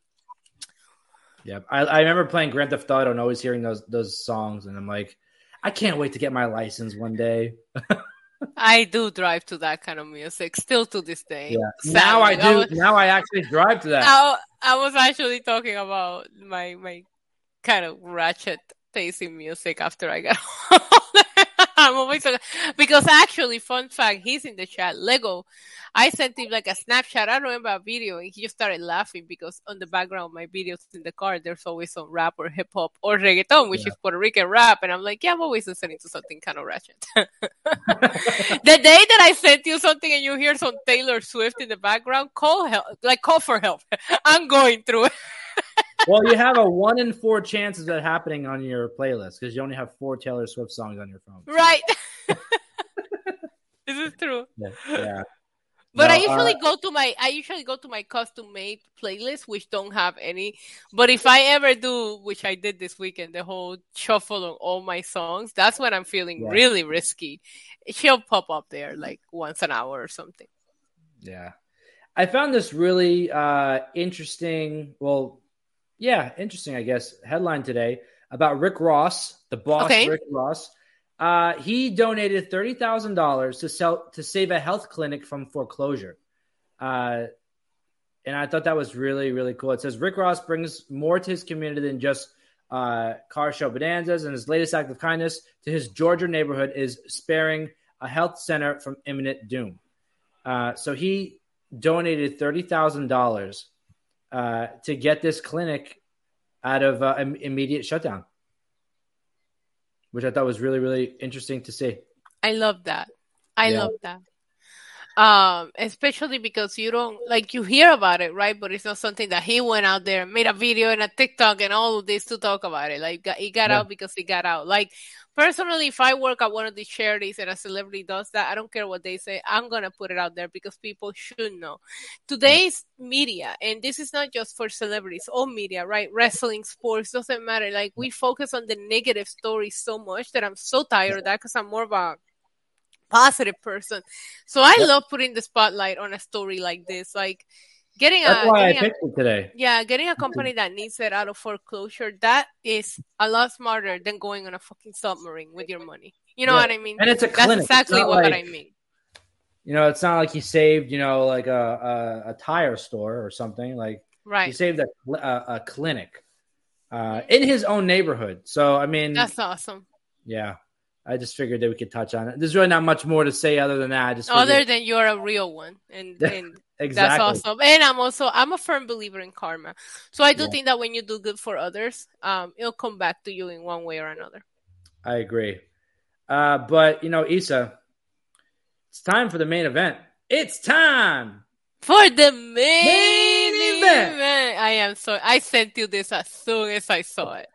Yep. I, I remember playing Grand Theft Auto and always hearing those those songs, and I'm like, I can't wait to get my license one day. [laughs] I do drive to that kind of music still to this day. Yeah. Now I do. I was, now I actually drive to that. I, I was actually talking about my my kind of ratchet taste in music after I got [laughs] home. [laughs] I'm always because actually, fun fact, he's in the chat. Lego, I sent him like a Snapchat. I remember a video, and he just started laughing because on the background of my videos in the car, there's always some rap or hip hop or reggaeton, which yeah. is Puerto Rican rap, and I'm like, yeah, I'm always listening to something kind of ratchet. [laughs] the day that I sent you something and you hear some Taylor Swift in the background, call help, like call for help. [laughs] I'm going through it well, you have a one in four chance of that happening on your playlist because you only have four Taylor Swift songs on your phone. So. Right. [laughs] this is true. Yeah. yeah. But no, I usually uh, go to my I usually go to my custom made playlist, which don't have any. But if I ever do, which I did this weekend, the whole shuffle of all my songs, that's when I'm feeling yeah. really risky. She'll pop up there like once an hour or something. Yeah. I found this really uh, interesting. Well, yeah, interesting, I guess. Headline today about Rick Ross, the boss, okay. Rick Ross. Uh, he donated thirty thousand dollars to sell to save a health clinic from foreclosure. Uh, and I thought that was really, really cool. It says Rick Ross brings more to his community than just uh, car show bonanzas, and his latest act of kindness to his Georgia neighborhood is sparing a health center from imminent doom. Uh, so he donated thirty thousand uh, to get this clinic out of uh, immediate shutdown, which I thought was really really interesting to see. I love that. I yeah. love that. Um, especially because you don't like you hear about it, right? But it's not something that he went out there, made a video and a TikTok and all of this to talk about it. Like he got yeah. out because he got out. Like personally, if I work at one of these charities and a celebrity does that, I don't care what they say. I'm to put it out there because people should know. Today's media, and this is not just for celebrities, all media, right? Wrestling, sports, doesn't matter. Like we focus on the negative stories so much that I'm so tired of that because I'm more of a positive person. So I yep. love putting the spotlight on a story like this. Like, getting That's a why getting I picked a, it today. Yeah, getting a company that needs it out of foreclosure that is a lot smarter than going on a fucking submarine with your money. You know yeah. what I mean? And it's a clinic. That's exactly what like, I mean. You know, it's not like you saved, you know, like a, a, a tire store or something. Like, right? You saved a, a, a clinic uh, in his own neighborhood. So, I mean, that's awesome. Yeah, I just figured that we could touch on it. There's really not much more to say other than that. I just figured... other than you're a real one, and, [laughs] and exactly. that's awesome. And I'm also I'm a firm believer in karma, so I do yeah. think that when you do good for others, um, it'll come back to you in one way or another. I agree, uh, but you know, Isa, it's time for the main event. It's time for the main, main event. event. I am so I sent you this as soon as I saw it.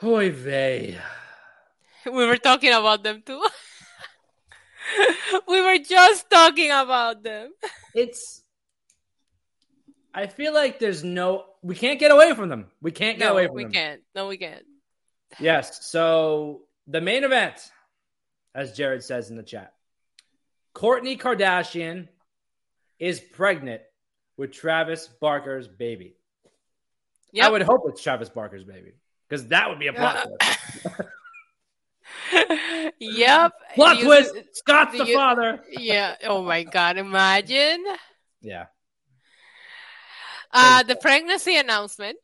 Hoy vey. We were talking about them too. we were just talking about them. It's. I feel like there's no. We can't get away from them. We can't get no, away from we them. We can't. No, we can't. Yes. So the main event, as Jared says in the chat, Kourtney Kardashian is pregnant with Travis Barker's baby. Yep. I would hope it's Travis Barker's baby because that would be a plot twist. [laughs] yep. Plot you, twist. Scott's the you, father. yeah. Oh my god! Imagine. Yeah. Uh, the pregnancy announcement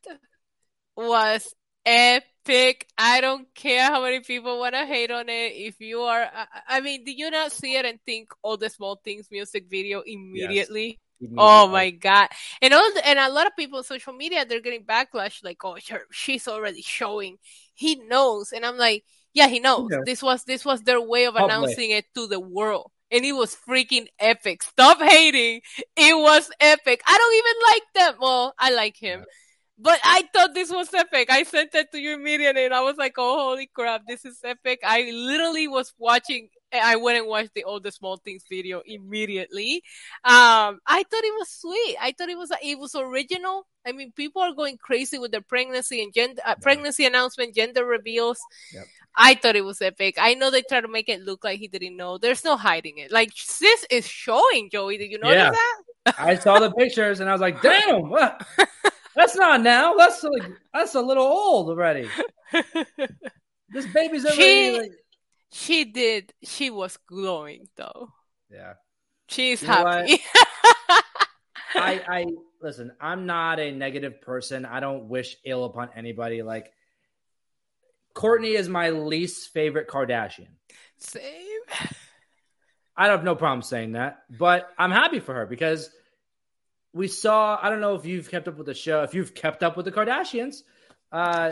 was epic. I don't care how many people want to hate on it. If you are, I, I mean, did you not see it and think all the small things music video immediately? Oh my god! And all and a lot of people on social media they're getting backlash like, "Oh, she's already showing." He knows, and I'm like, "Yeah, he knows." This was this was their way of Probably. announcing it to the world, and it was freaking epic. Stop hating! It was epic. I don't even like them. Well, I like him. But I thought this was epic. I sent it to you immediately and I was like, oh, holy crap, this is epic. I literally was watching I went and watched the All the Small Things video immediately. Um, I thought it was sweet. I thought it was it was original. I mean, people are going crazy with the pregnancy and gender uh, pregnancy announcement, gender reveals. Yep. I thought it was epic. I know they try to make it look like he didn't know. There's no hiding it. Like sis is showing Joey. Did you notice yeah. that? I saw the pictures and I was like, damn, [laughs] what? that's not now. That's like that's a little old already. [laughs] this baby's already. She, like, she did. She was glowing though. Yeah. She's you happy. [laughs] I I listen, I'm not a negative person. I don't wish ill upon anybody. Like Kourtney is my least favorite Kardashian. Same. I have no problem saying that, but I'm happy for her because we saw. I don't know if you've kept up with the show, if you've kept up with the Kardashians, uh,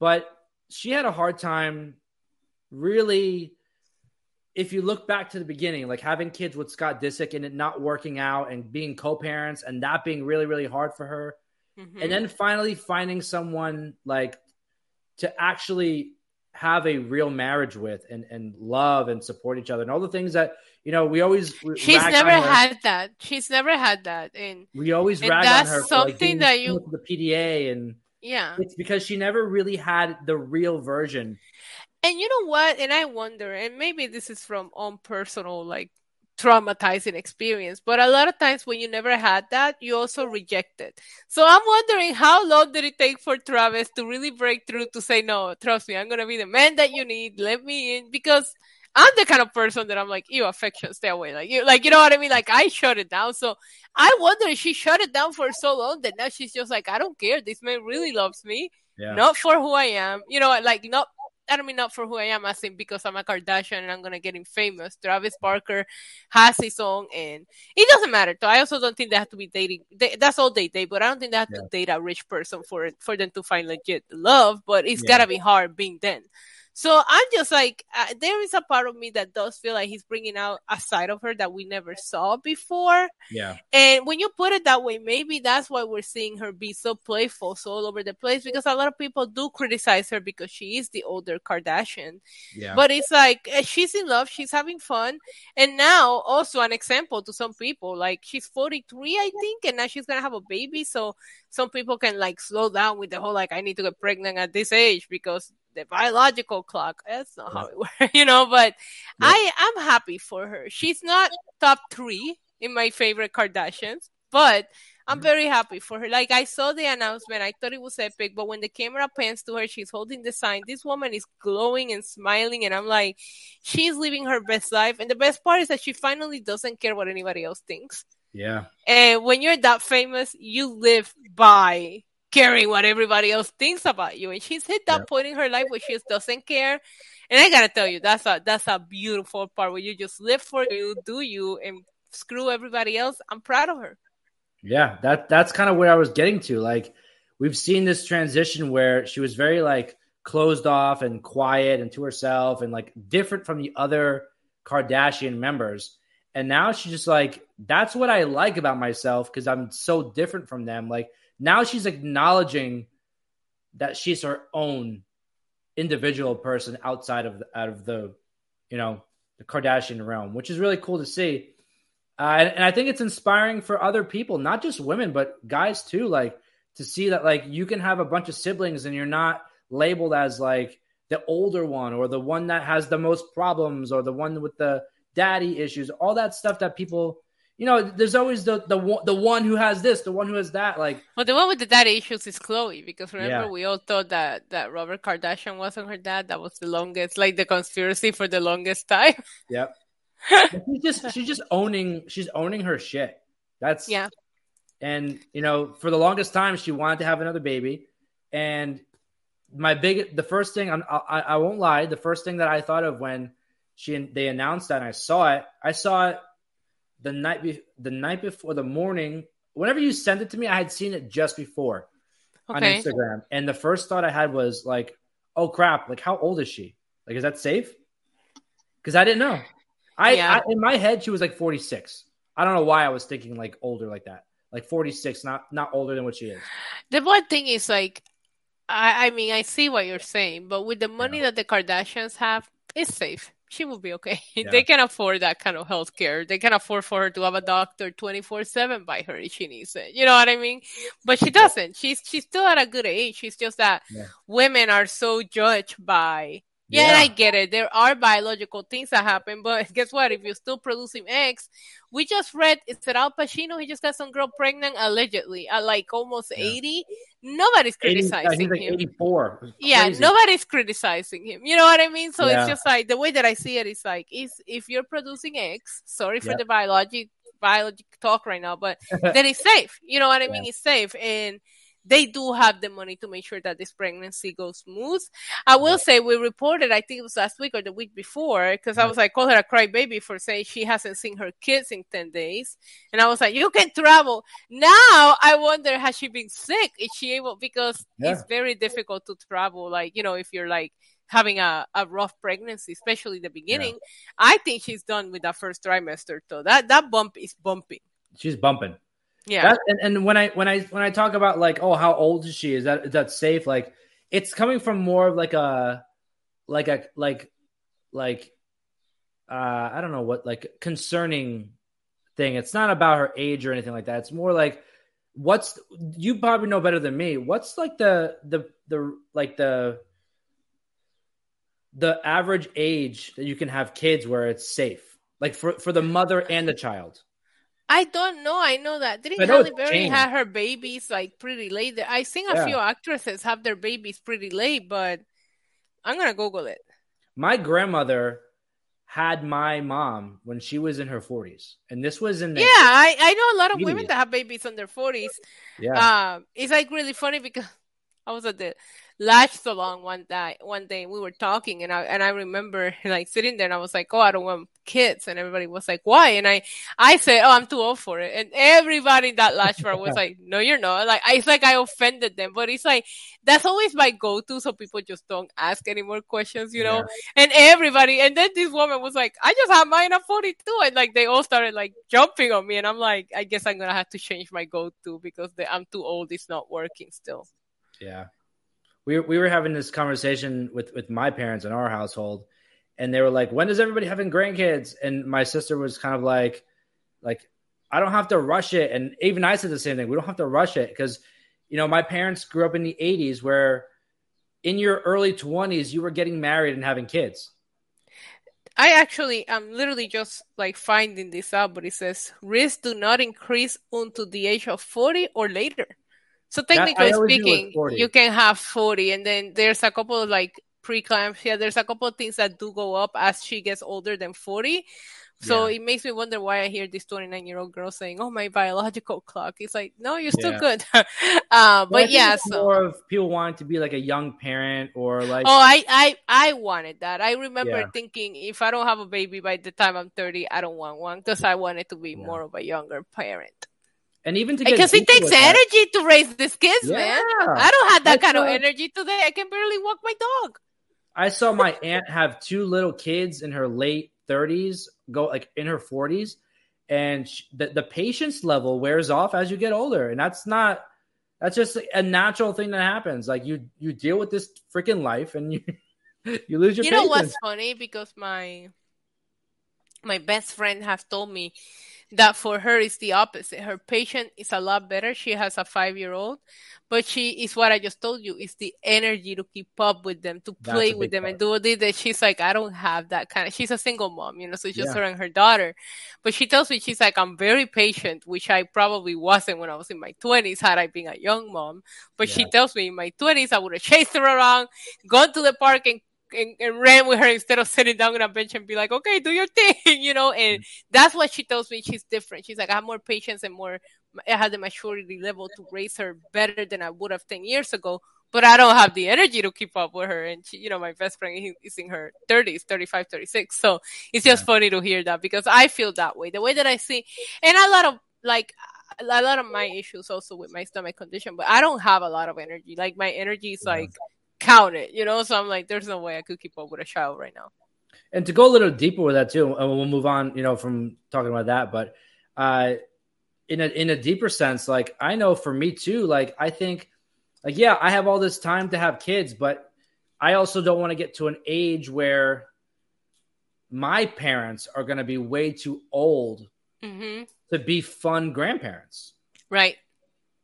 but she had a hard time really. If you look back to the beginning, like having kids with Scott Disick and it not working out and being co-parents and that being really, really hard for her. Mm-hmm. And then finally finding someone like to actually have a real marriage with and, and love and support each other and all the things that you know we always she's never had that she's never had that and we always and rag on her something like, that you the PDA and yeah it's because she never really had the real version and you know what and I wonder and maybe this is from own personal like traumatizing experience. But a lot of times when you never had that, you also reject it. So I'm wondering how long did it take for Travis to really break through to say, no, trust me, I'm going to be the man that you need. Let me in because I'm the kind of person that I'm like, you affection, stay away. Like you, like, you know what I mean? Like I shut it down. So I wonder if she shut it down for so long that now she's just like, I don't care. This man really loves me. Yeah. Not for who I am, you know, like not I don't mean not for who I am, I think because I'm a Kardashian and I'm gonna get him famous. Travis Barker has his own, and it doesn't matter. So I also don't think they have to be dating. They, that's all they date, but I don't think they have yeah. to date a rich person for for them to find legit love. But it's yeah. gotta be hard being then. So I'm just like, uh, there is a part of me that does feel like he's bringing out a side of her that we never saw before. Yeah. And when you put it that way, maybe that's why we're seeing her be so playful, so all over the place, because a lot of people do criticize her because she is the older Kardashian. Yeah. But it's like, eh, she's in love, she's having fun. And now, also an example to some people, like she's 43, I think, and now she's going to have a baby. So some people can like slow down with the whole, like, I need to get pregnant at this age because the biological clock. That's not how it [laughs] works, you know. But yeah. I am happy for her. She's not top three in my favorite Kardashians, but I'm mm-hmm. very happy for her. Like I saw the announcement, I thought it was epic, but when the camera pans to her, she's holding the sign. This woman is glowing and smiling, and I'm like, she's living her best life. And the best part is that she finally doesn't care what anybody else thinks. Yeah. And when you're that famous, you live by caring what everybody else thinks about you. And she's hit that point in her life where she just doesn't care. And I gotta tell you, that's a that's a beautiful part where you just live for you, do you, and screw everybody else. I'm proud of her. Yeah, that that's kind of where I was getting to. Like we've seen this transition where she was very like closed off and quiet and to herself and like different from the other Kardashian members. And now she's just like, that's what I like about myself because I'm so different from them. Like now she's acknowledging that she's her own individual person outside of the, out of the you know the Kardashian realm, which is really cool to see. Uh, and, and I think it's inspiring for other people, not just women, but guys too. Like to see that like you can have a bunch of siblings and you're not labeled as like the older one or the one that has the most problems or the one with the daddy issues, all that stuff that people you know, there's always the the the one who has this, the one who has that. Like, well, the one with the dad issues is Khloé because remember yeah. we all thought that that Robert Kardashian wasn't her dad. That was the longest, like the conspiracy for the longest time. [laughs] Yep. she's just she's just owning she's owning her shit. That's yeah. And you know, for the longest time, she wanted to have another baby, and my big the first thing I'm, I I won't lie, the first thing that I thought of when she they announced that and I saw it, I saw it the night be- the night before the morning. Whenever you sent it to me, I had seen it just before okay. on Instagram, and the first thought I had was like, "Oh crap! Like, how old is she? Like, is that safe?" Because I didn't know. I, yeah. I in my head she was like forty six. I don't know why I was thinking like older like that, like forty six, not not older than what she is. The one thing is like, I I mean I see what you're saying, but with the money yeah. that the Kardashians have, it's safe she will be okay. [laughs] Yeah. They can afford that kind of health care. They can afford for her to have a doctor 24 7 by her if she needs it. You know what I mean? But she doesn't. She's she's still at a good age. She's just that yeah. women are so judged by yeah, yeah, I get it. There are biological things that happen, but [laughs] guess what? If you're still producing eggs, we just read it's Al Pacino. He just got some girl pregnant allegedly at like almost yeah. 80. Nobody's criticizing 80, him. 84. Yeah, nobody's criticizing him. You know what I mean? So yeah. it's just like the way that I see it is like, is if you're producing eggs, sorry for the biology biology talk right now, but [laughs] then it's safe. You know what I mean? It's safe and they do have the money to make sure that this pregnancy goes smooth. I will say we reported, I think it was last week or the week before, because I was like, call her a crybaby for saying she hasn't seen her kids in 10 days. And I was like, you can travel. Now I wonder, has she been sick? Is she able, because yeah. it's very difficult to travel. Like, you know, if you're like, having a, a rough pregnancy, especially the beginning. Yeah. I think she's done with that first trimester though. That that bump is bumping. She's bumping. Yeah. That, and, and when I when I when I talk about like, oh, how old is she? Is that is that safe? Like it's coming from more of like a like a like like uh I don't know what like concerning thing. It's not about her age or anything like that. It's more like what's you probably know better than me. What's like the the the like the the average age that you can have kids where it's safe, like for for the mother and the child? I don't know. I know that didn't Halle Berry have her babies like pretty late? I seen a yeah. few actresses have their babies pretty late, but I'm gonna Google it. My grandmother had my mom when she was in her 40s, and this was in yeah. I I know a lot of 80s. women that have babies in their 40s. Yeah, um, it's like really funny because [laughs] I was at the latched along one day one day we were talking and I and I remember [laughs] like sitting there and I was like, Oh, I don't want kids and everybody was like, Why? And I I said, Oh, I'm too old for it. And everybody in that latch bar was [laughs] like, No, you're not. Like it's like I offended them. But it's like that's always my go to so people just don't ask any more questions, you know? Yeah. And everybody and then this woman was like, I just have mine at forty two and like they all started like jumping on me and I'm like, I guess I'm gonna have to change my go to because the, I'm too old, it's not working still. Yeah we we were having this conversation with with my parents in our household, and they were like, "When is everybody having grandkids?" And my sister was kind of like, like I don't have to rush it, and even I said the same thing. We don't have to rush it because, you know, my parents grew up in the '80s where, in your early 20s, you were getting married and having kids. I actually am literally just like finding this out, but it says risks do not increase until the age of 40 or later. So technically speaking, you can have 40 and then there's a couple of like preeclampsia. There's a couple of things that do go up as she gets older than 40. So yeah. it makes me wonder why I hear this 29 year old girl saying, "Oh, my biological clock." It's like, no, you're still yeah. good. [laughs] uh, but yeah, so more of people wanting to be like a young parent or like. Oh, I I I wanted that. I remember yeah. thinking, if I don't have a baby by the time I'm 30, I don't want one because I wanted to be more of a younger parent. And even to because it takes energy that. to raise these kids, yeah. man. I don't have that I kind saw, of energy today. I can barely walk my dog. I saw my [laughs] aunt have two little kids in her late 30s, go like in her 40s, and she, the the patience level wears off as you get older, and that's not that's just a natural thing that happens. Like you you deal with this freaking life, and you [laughs] you lose your. Patience. You patience. know what's funny? Because my my best friend has told me that for her is the opposite. Her patient is a lot better. She has a five year old, but she is what I just told you is the energy to keep up with them, to play with them part. and do all that. She's like, I don't have that kind of, she's a single mom, you know, so it's just yeah. her and her daughter. But she tells me, she's like, I'm very patient, which I probably wasn't when I was in my 20s, had I been a young mom. But yeah. she tells me in my 20s, I would have chased her around, gone to the park and and, and, ran with her instead of sitting down on a bench and be like, okay, do your thing, [laughs] you know? And mm. that's what she tells me. She's different. She's like, I have more patience and more, I have the maturity level to raise her better than I would have 10 years ago. But I don't have the energy to keep up with her. And she, you know, my best friend is in her 30s, 35, 36. So it's just yeah. funny to hear that because I feel that way. The way that I see, and a lot of like, a lot of my issues also with my stomach condition, but I don't have a lot of energy. Like my energy is like count it, you know? So I'm like, there's no way I could keep up with a child right now. And to go a little deeper with that too, and we'll move on, you know, from talking about that, but uh in a in a deeper sense, like I know for me too, like I think like yeah, I have all this time to have kids, but I also don't want to get to an age where my parents are going to be way too old mm-hmm. to be fun grandparents. Right.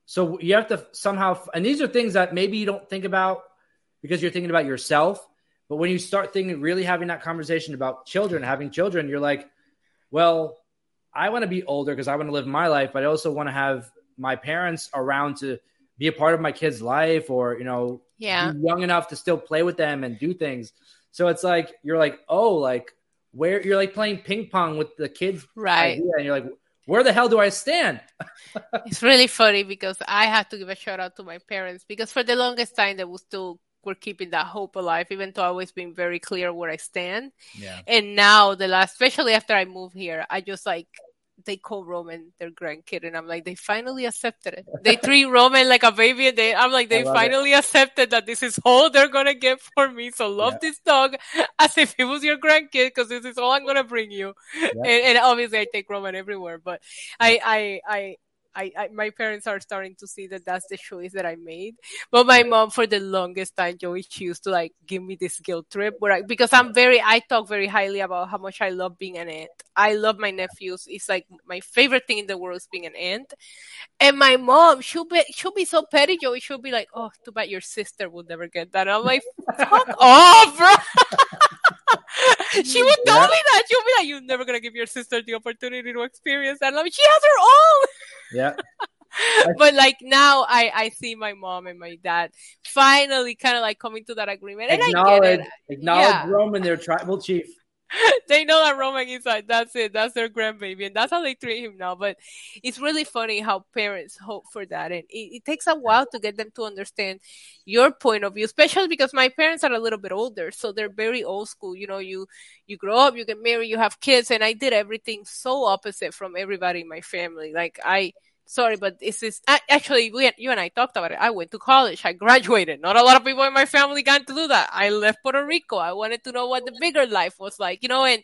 So you have to somehow, and these are things that maybe you don't think about because you're thinking about yourself. But when you start thinking, really having that conversation about children, having children, you're like, well, I want to be older because I want to live my life, but I also want to have my parents around to be a part of my kid's life or, you know, yeah. young enough to still play with them and do things. So it's like, you're like, oh, like, where you're like playing ping pong with the kids. Right. and you're like, Where the hell do I stand? it's really funny because I have to give a shout out to my parents because for the longest time they were still were keeping that hope alive, even though I always been very clear where I stand. Yeah. And now the last, especially after I moved here, I just like they call Roman their grandkid, and I'm like, they finally accepted it. They treat [laughs] Roman like a baby, and they, I'm like, they finally it. accepted that this is all they're gonna get for me. So love yeah. this dog as if it was your grandkid, because this is all I'm gonna bring you. Yeah. And, and, obviously, I take Roman everywhere, but I, I, I, I, I, my parents are starting to see that that's the choice that I made. But my mom, for the longest time, Joey, she used to like give me this guilt trip where I, because I'm very, I talk very highly about how much I love being an aunt. I love my nephews. It's like my favorite thing in the world is being an aunt. And my mom, she'll be, she'll be so petty, Joey. She'll be like, "Oh, too bad your sister will never get that." I'm like, "Fuck [laughs] off, bro." [laughs] she would tell me that. She'll be like, "You're never gonna give your sister the opportunity to experience that." I'm like, she has her own. Yeah. [laughs] but like now I, I see my mom and my dad finally kind of like coming to that agreement. And acknowledge, I get it. acknowledge yeah. Roman, their tribal chief. [laughs] they know that Roman is like that's it, that's their grandbaby, and that's how they treat him now. But it's really funny how parents hope for that, and it, it, takes a while to get them to understand your point of view, especially because my parents are a little bit older, so they're very old school. You know, you you grow up, you get married, you have kids, and I did everything so opposite from everybody in my family. Like I sorry, but this is actually we, you and I talked about it. I went to college. I graduated. Not a lot of people in my family got to do that. I left Puerto Rico. I wanted to know what the bigger life was like, you know, and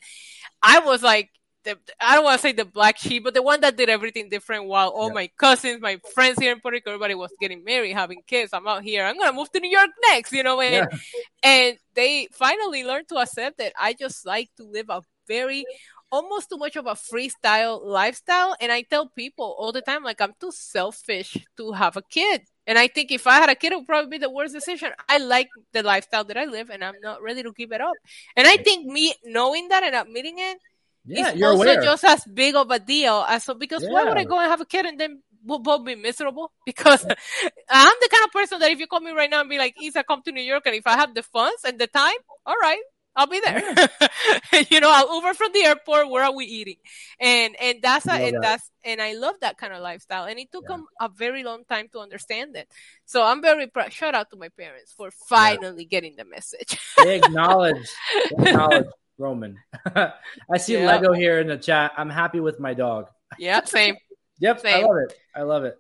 I was like, the, I don't want to say the black sheep, but the one that did everything different while all yeah. my cousins, my friends here in Puerto Rico, everybody was getting married, having kids. I'm out here. I'm going to move to New York next, you know, and, yeah. and they finally learned to accept that I just like to live a very almost too much of a freestyle lifestyle. And I tell people all the time, like, I'm too selfish to have a kid. And I think if I had a kid, it would probably be the worst decision. I like the lifestyle that I live and I'm not ready to give it up. And I think me knowing that and admitting it yeah, is also aware. just as big of a deal as so because yeah. why would I go and have a kid and then we'll both be miserable? [laughs] Because I'm the kind of person that if you call me right now and be like, Isa, come to New York and if I have the funds and the time, all right, I'll be there. [laughs] you know, I'll Uber from the airport. Where are we eating? And and that's a, and that. that's and I love that kind of lifestyle. And it took yeah. them a very long time to understand it. So I'm very proud. Shout out to my parents for finally yeah. getting the message. they acknowledge, [laughs] they acknowledge Roman. [laughs] I see yeah. Lego here in the chat. I'm happy with my dog. Yeah, same. yep, same. I love it. I love it.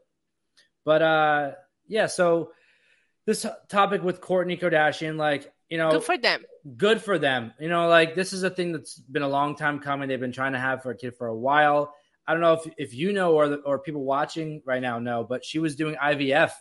But uh, yeah. So this topic with Kourtney Kardashian, like you know, good for them. Good for them. You know, like this is a thing that's been a long time coming. They've been trying to have for a kid for a while. I don't know if, if you know or the, or people watching right now know, but she was doing IVF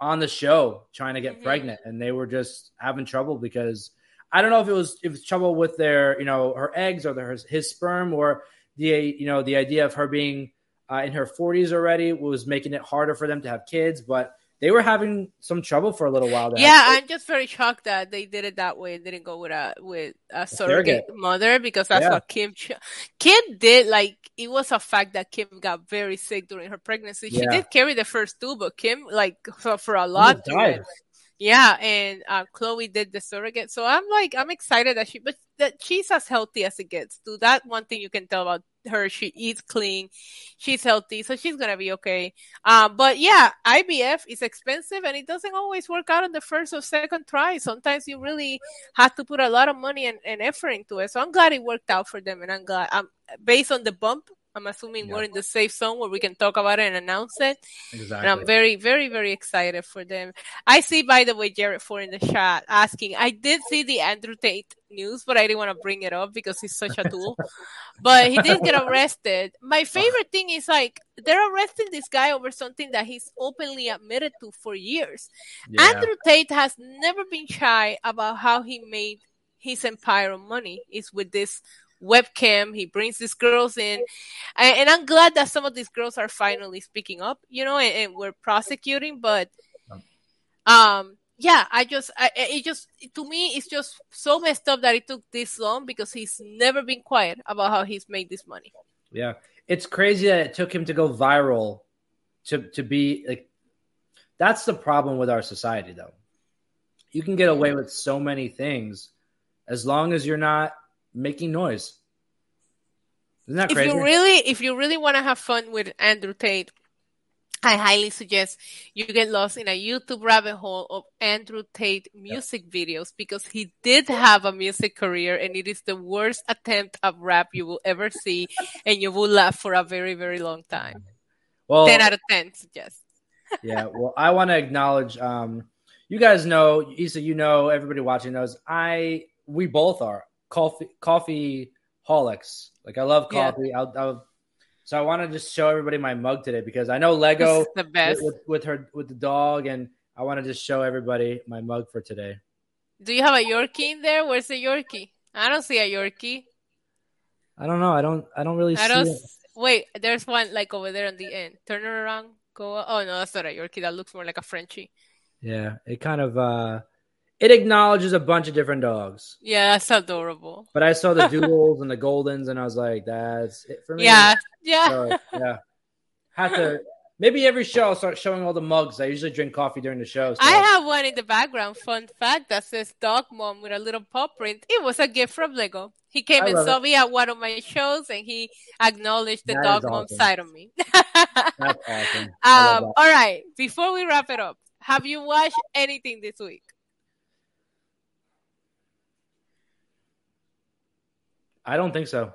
on the show trying to get mm-hmm. pregnant, and they were just having trouble because I don't know if it was if it's trouble with their you know her eggs or their, his sperm or the you know the idea of her being uh, in her 40s already was making it harder for them to have kids, but they were having some trouble for a little while. Yeah, I'm just very shocked that they did it that way and didn't go with a with a surrogate, mother because that's yeah. what Kim Kim did. Like it was a fact that Kim got very sick during her pregnancy. She yeah. did carry the first two, but Kim like for, for a lot. Yeah, and uh, Khloé did the surrogate, so I'm like, I'm excited that she, but that she's as healthy as it gets. Do that one thing you can tell about her, she eats clean, she's healthy, so she's gonna be okay. Um, but yeah, IVF is expensive, and it doesn't always work out on the first or second try. Sometimes you really have to put a lot of money and, and effort into it. So I'm glad it worked out for them, and I'm glad. I'm based on the bump I'm assuming yeah. we're in the safe zone where we can talk about it and announce it. Exactly. And I'm very, very, very excited for them. I see, by the way, Jared Ford in the chat asking. I did see the Andrew Tate news, but I didn't want to bring it up because he's such a tool. [laughs] but he did get arrested. My favorite thing is like they're arresting this guy over something that he's openly admitted to for years. Yeah. Andrew Tate has never been shy about how he made his empire of money. Is with this webcam. He brings these girls in, and, I'm glad that some of these girls are finally speaking up, you know, and, and we're prosecuting. But, um, yeah, I just, I, it just, to me, it's just so messed up that it took this long because he's never been quiet about how he's made this money. Yeah, it's crazy that it took him to go viral to to be like. That's the problem with our society, though. You can get away with so many things as long as you're not making noise. Isn't that if crazy? you really if you really want to have fun with Andrew Tate, I highly suggest you get lost in a YouTube rabbit hole of Andrew Tate music videos because he did have a music career and it is the worst attempt at rap you will ever see [laughs] and you will laugh for a very, very long time. well, 10 out of 10 suggest. [laughs] yeah. Well, I want to acknowledge. Um, you guys know, Issa. You know, everybody watching knows. I we both are coffee coffee holics. Like I love Yeah. coffee. I'll, I'll, so I want to just show everybody my mug today because I know Lego the best. with, with her with the dog, and I want to just show everybody my mug for today. Do you have a Yorkie in there? Where's the Yorkie? I don't see a Yorkie. I don't know. I don't. I don't really I see don't. s- Wait, there's one like over there on the end. Turn it around. Go. Oh no, that's not a Yorkie. That looks more like a Frenchie. Yeah, it kind of uh, it acknowledges a bunch of different dogs. Yeah, that's adorable. But I saw the [laughs] doodles and the goldens, and I was like, that's it for me. Yeah, yeah. So, yeah. Have to maybe every show I'll start showing all the mugs. I usually drink coffee during the show. So. I have one in the background. Fun fact that says "Dog Mom" with a little paw print. It was a gift from Lego. He came I and saw me at one of my shows, and he acknowledged the That dog is mom side of me. [laughs] That's awesome. Um, all right. Before we wrap it up, have you watched anything this week? I don't think so.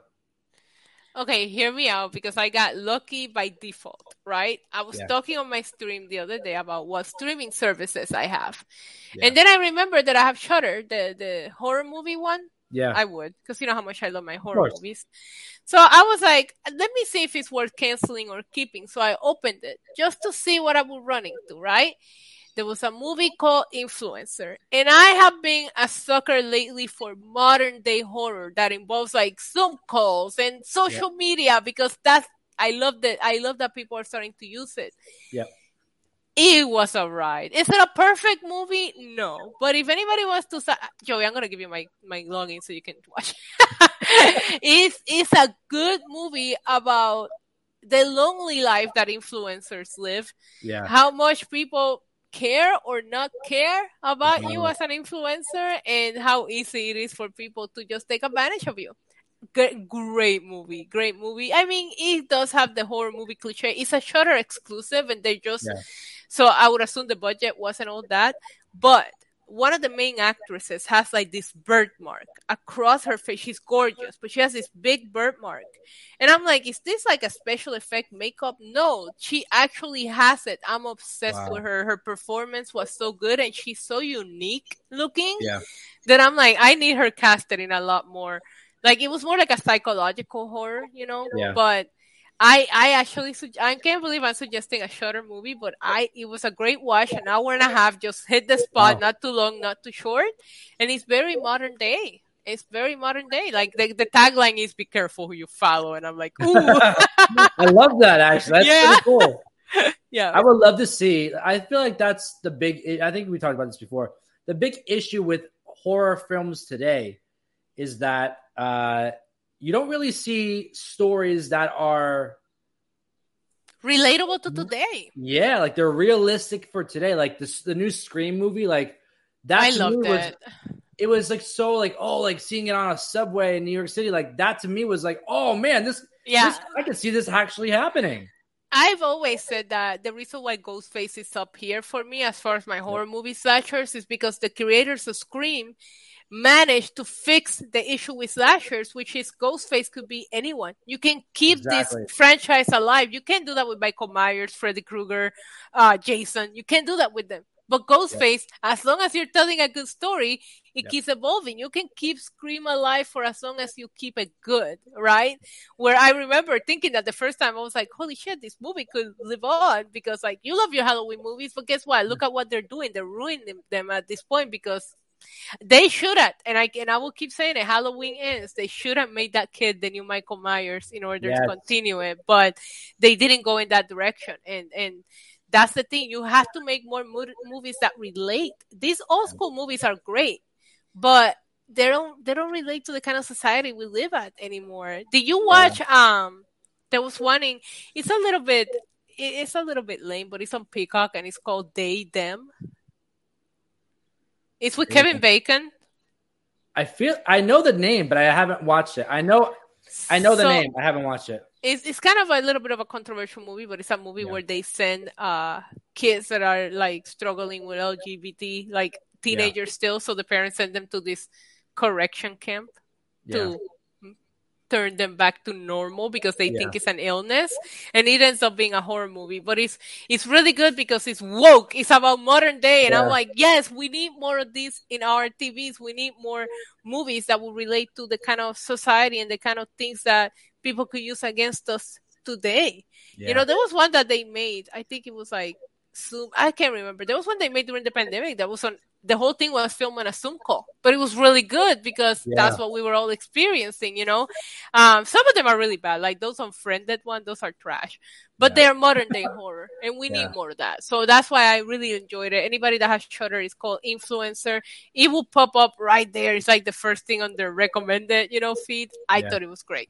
Okay, hear me out because I got lucky by default, right? I was Yeah. talking on my stream the other day about what streaming services I have. Yeah. And then I remembered that I have Shudder, the the horror movie one. Yeah. I would, because you know how much I love my horror movies. So I was like, let me see if it's worth canceling or keeping. So I opened it just to see what I would run into, right? There was a movie called Influencer, and I have been a sucker lately for modern day horror that involves like Zoom calls and social media because that's I love that I love that people are starting to use it. Yeah. It was a ride. Is it a perfect movie? No. But if anybody wants to, Joey, I'm gonna give you my my login so you can watch. [laughs] it's it's a good movie about the lonely life that influencers live. yeah. How much people care or not care about you as an influencer, and how easy it is for people to just take advantage of you. Great, great movie, great movie. I mean, it does have the horror movie cliche. It's a Shudder exclusive, and they just Yeah. so I would assume the budget wasn't all that. But one of the main actresses has like this birthmark across her face. She's gorgeous, but she has this big birthmark. And I'm like, is this like a special effect makeup? No, she actually has it. I'm obsessed Wow. with her. Her performance was so good and she's so unique looking Yeah. that I'm like, I need her casted in a lot more. Like it was more like a psychological horror, you know. Yeah. But I I actually sug- I can't believe I'm suggesting a shorter movie, but I it was a great watch, an hour and a half, just hit the spot, Wow. not too long, not too short, and it's very modern day. It's very modern day. Like the, the tagline is "Be careful who you follow," and I'm like, ooh, [laughs] I love that actually. That's Yeah. pretty cool. [laughs] yeah, I would love to see. I feel like that's the big. I think we talked about this before. The big issue with horror films today is that uh, you don't really see stories that are, relatable to today. yeah, like they're realistic for today. Like this, the new Scream movie, like that. I to love me was- it was like so like oh like seeing it on a subway in New York City like that to me was like oh man this Yeah, this, I can see this actually happening. I've always said that the reason why Ghostface is up here for me, as far as my horror movie slashers, is because the creators of Scream managed to fix the issue with slashers, which is Ghostface could be anyone. You can keep Exactly. this franchise alive. You can't do that with Michael Myers, Freddy Krueger, uh, Jason. You can't do that with them. But Ghostface, as long as you're telling a good story, it Yep. keeps evolving. You can keep Scream alive for as long as you keep it good, right? Where I remember thinking that the first time I was like, holy shit, this movie could live on because like you love your Halloween movies, but guess what? Look at what they're doing. They're ruining them at this point because they should have, and I and I will keep saying it. Halloween ends. They should have made that kid the new Michael Myers in order Yes. to continue it, but they didn't go in that direction. And and that's the thing. You have to make more mo- movies that relate. These old school movies are great, but they don't they don't relate to the kind of society we live at anymore. Did you watch? Um, there was one in. It's a little bit. It's a little bit lame, but it's on Peacock and it's called They Them. It's with Kevin Bacon. I feel I know the name, but I haven't watched it. I know I know the so, name. I haven't watched it. It's it's kind of a little bit of a controversial movie, but it's a movie yeah. where they send uh kids that are like struggling with LGBT, like teenagers yeah. still, so the parents send them to this correction camp yeah. to turn them back to normal because they yeah. think it's an illness and it ends up being a horror movie but it's it's really good because it's woke it's about modern day and yeah. i'm like yes we need more of this in our tvs we need more movies that will relate to the kind of society and the kind of things that people could use against us today yeah. you know there was one that they made i think it was like Zoom. I can't remember. There was one they made during the pandemic that was on the whole thing was filmed on a Zoom call, but it was really good because yeah. that's what we were all experiencing, you know. Um, some of them are really bad, like those unfriended one, those are trash, but yeah. they are modern day horror, and we yeah. need more of that. So that's why I really enjoyed it. Anybody that has Shudder is called Influencer. It will pop up right there. It's like the first thing on their recommended, you know, feed. I thought it was great.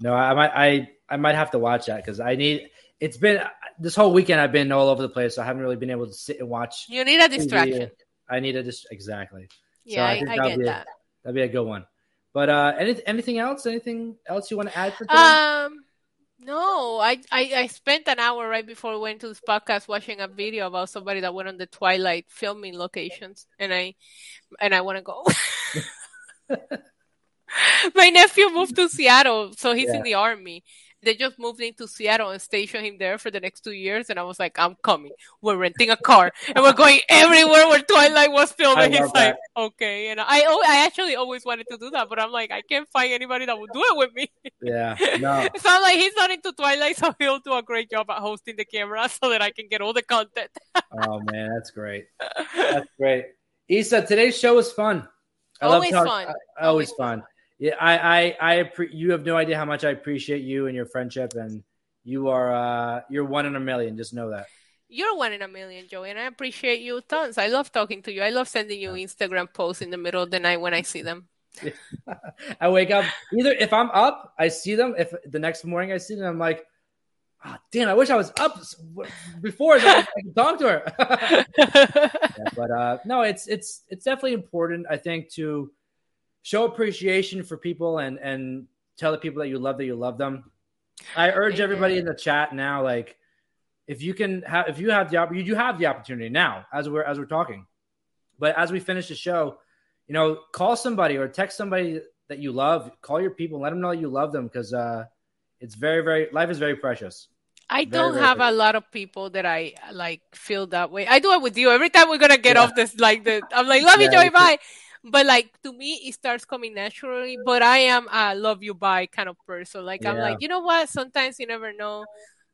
No, I might, I, I might have to watch that because I need. It's been this whole weekend. I've been all over the place, so I haven't really been able to sit and watch. You need a distraction. I need a just exactly. Yeah, so I, I, I get that. that'd be a good one. But uh, any, anything else? Anything else you want to add for today? Um, no, I, I I spent an hour right before we went to this podcast watching a video about somebody that went on the Twilight filming locations, and I and I want to go. [laughs] [laughs] My nephew moved to Seattle, so he's yeah. in the army, they just moved into Seattle and stationed him there for the next two years. And I was like, I'm coming. We're renting a car and we're going everywhere where Twilight was filmed. And he's like, okay. And I, I actually always wanted to do that, but I'm like, I can't find anybody that would do it with me. Yeah. [laughs] No. so I'm like, he's not into Twilight, so he'll do a great job at hosting the camera [laughs] so that I can get all the content. oh man, that's great. [laughs] That's great. Isa, today's show was fun. I always love talk- fun. I, always, always fun. fun. Yeah, I, I, I, you have no idea how much I appreciate you and your friendship, and you are, uh, you're one in a million. Just know that. You're one in a million, Joey, and I appreciate you tons. I love talking to you. I love sending you Instagram posts in the middle of the night when I see them. [laughs] I wake up either if I'm up, I see them. If the next morning I see them, I'm like, oh, damn, I wish I was up before so [laughs] I could talk to her. [laughs] yeah, but uh, no, it's it's it's definitely important. I think to show appreciation for people and and tell the people that you love that you love them. I urge everybody in the chat now, like if you can have if you have the opportunity, you do have the opportunity now as we're as we're talking. But as we finish the show, you know, call somebody or text somebody that you love, call your people, let them know you love them because uh it's very, very life is very precious. I very, don't very have precious. a lot of people that I like feel that way. I do it with you. Every time we're gonna get yeah. off this like the I'm like, love yeah, you, Joey, bye but like to me it starts coming naturally but i am a love you by kind of person like yeah. i'm like you know what sometimes you never know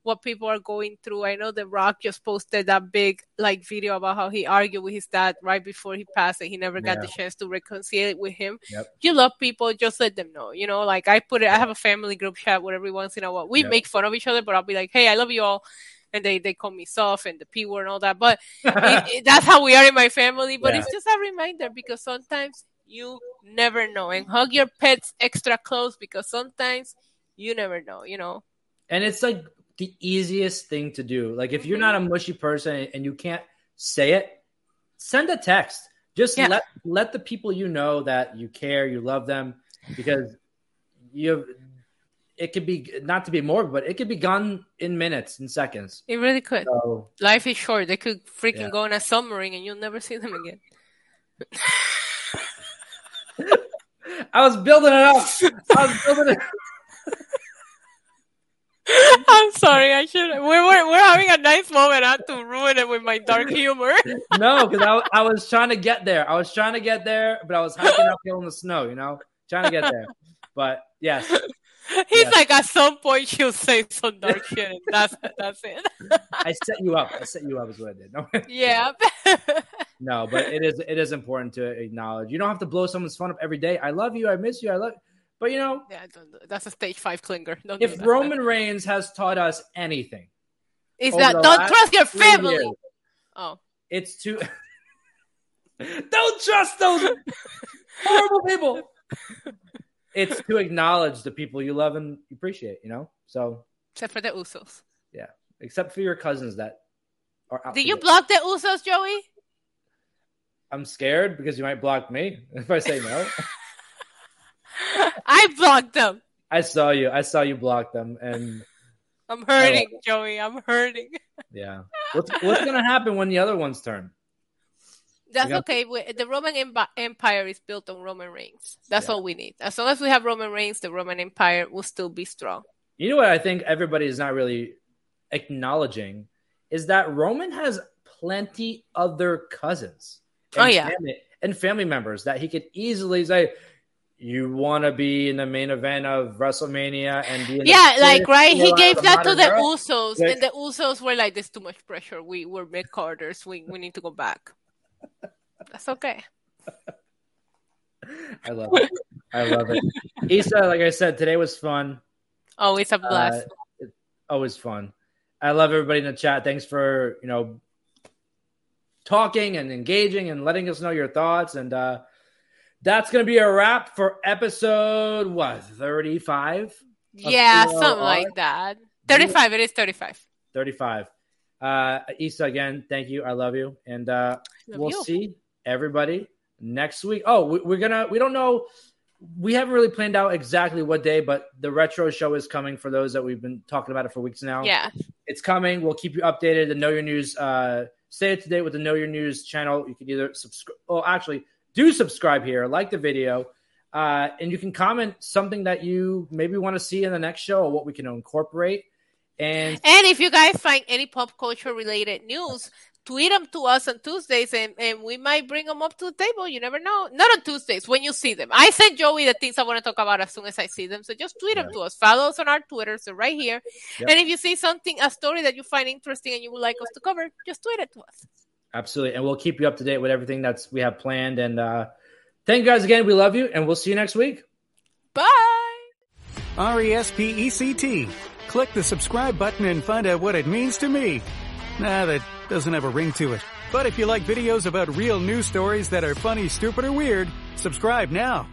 what people are going through i know the rock just posted that big like video about how he argued with his dad right before he passed and he never yeah. got the chance to reconcile with him yep. you love people just let them know you know like i put it i have a family group chat where every once in a while we yep. make fun of each other but i'll be like hey i love you all and they they call me soft and the p word and all that. But [laughs] it, it, that's how we are in my family. But yeah. it's just a reminder because sometimes you never know, and hug your pets extra close because sometimes you never know. You know. And it's like the easiest thing to do. Like if you're not a mm-hmm. mushy person and you can't say it, send a text. Just yeah. let let the people you know that you care, you love them, because you it could be not to be more, but it could be gone in minutes, in seconds. It really could. So, Life is short. They could freaking yeah. go on a submarine and you'll never see them again. [laughs] I was building it up. I was building it. [laughs] I'm sorry. I should. We're, we're we're having a nice moment. I had to ruin it with my dark humor. [laughs] no, because I, I was trying to get there. I was trying to get there, but I was hiking uphill in the snow. You know, trying to get there. But yes, He's like, at some point, she'll say some dark shit. That's that's it. I set you up. I set you up is what I did. [laughs] No. Yeah. no, but it is it is important to acknowledge. You don't have to blow someone's phone up every day. I love you. I miss you. I love. But you know, yeah, that's a stage five clinger. Don't if Roman Reigns has taught us anything, is that don't trust your family. Years, oh, it's too. [laughs] don't trust those horrible people [laughs] it's to acknowledge the people you love and appreciate, you know? So except for the Usos. Yeah. Except for your cousins that are out. Do you block the Usos, Joey? I'm scared because you might block me [laughs] if I say no. [laughs] I blocked them. I saw you. I saw you block them, and I'm hurting, oh. Joey. I'm hurting. Yeah. What's what's gonna happen when the other ones turn? That's got- okay. The Roman Empire is built on Roman reigns. That's yeah. all we need. As long as we have Roman reigns, the Roman Empire will still be strong. You know what I think everybody is not really acknowledging is that Roman has plenty other cousins. oh yeah, family, and family members that he could easily say, "You want to be in the main event of WrestleMania and be yeah, like right." He gave that to the. Usos, like, and the Usos were like, "There's too much pressure. We were mid carders. We we need to go back." That's okay. I love it. I love it. Isa, like I said, today was fun. Always a uh, blast. Uh, always fun. I love everybody in the chat. Thanks for, you know, talking and engaging and letting us know your thoughts. And uh that's gonna be a wrap for episode what, 35? Yeah, something like that. 35, it is 35. 35. Uh, Isa, again, thank you. I love you, and uh, we'll you. see everybody next week. Oh, we, we're gonna. We don't know. We haven't really planned out exactly what day, but the retro show is coming for those that we've been talking about it for weeks now. Yeah, it's coming. We'll keep you updated. The Know Your News. Uh, stay up to date with the Know Your News channel. You can either subscribe. Oh, actually, do subscribe here. Like the video. Uh, and you can comment something that you maybe want to see in the next show or what we can incorporate. And and if you guys find any pop culture related news, tweet them to us on Tuesdays and, and we might bring them up to the table. You never know. Not on Tuesdays, when you see them. I send Joey the things I want to talk about as soon as I see them. So just tweet them to us. Follow us on our Twitter. So right here. Yep. And if you see something, a story that you find interesting and you would like us to cover, just tweet it to us. Absolutely. And we'll keep you up to date with everything that's we have planned. And uh, thank you guys again. We love you and we'll see you next week. Bye. R E S P E C T. Click the subscribe button and find out what it means to me. Nah, that doesn't have a ring to it. But if you like videos about real news stories that are funny, stupid, or weird, subscribe now.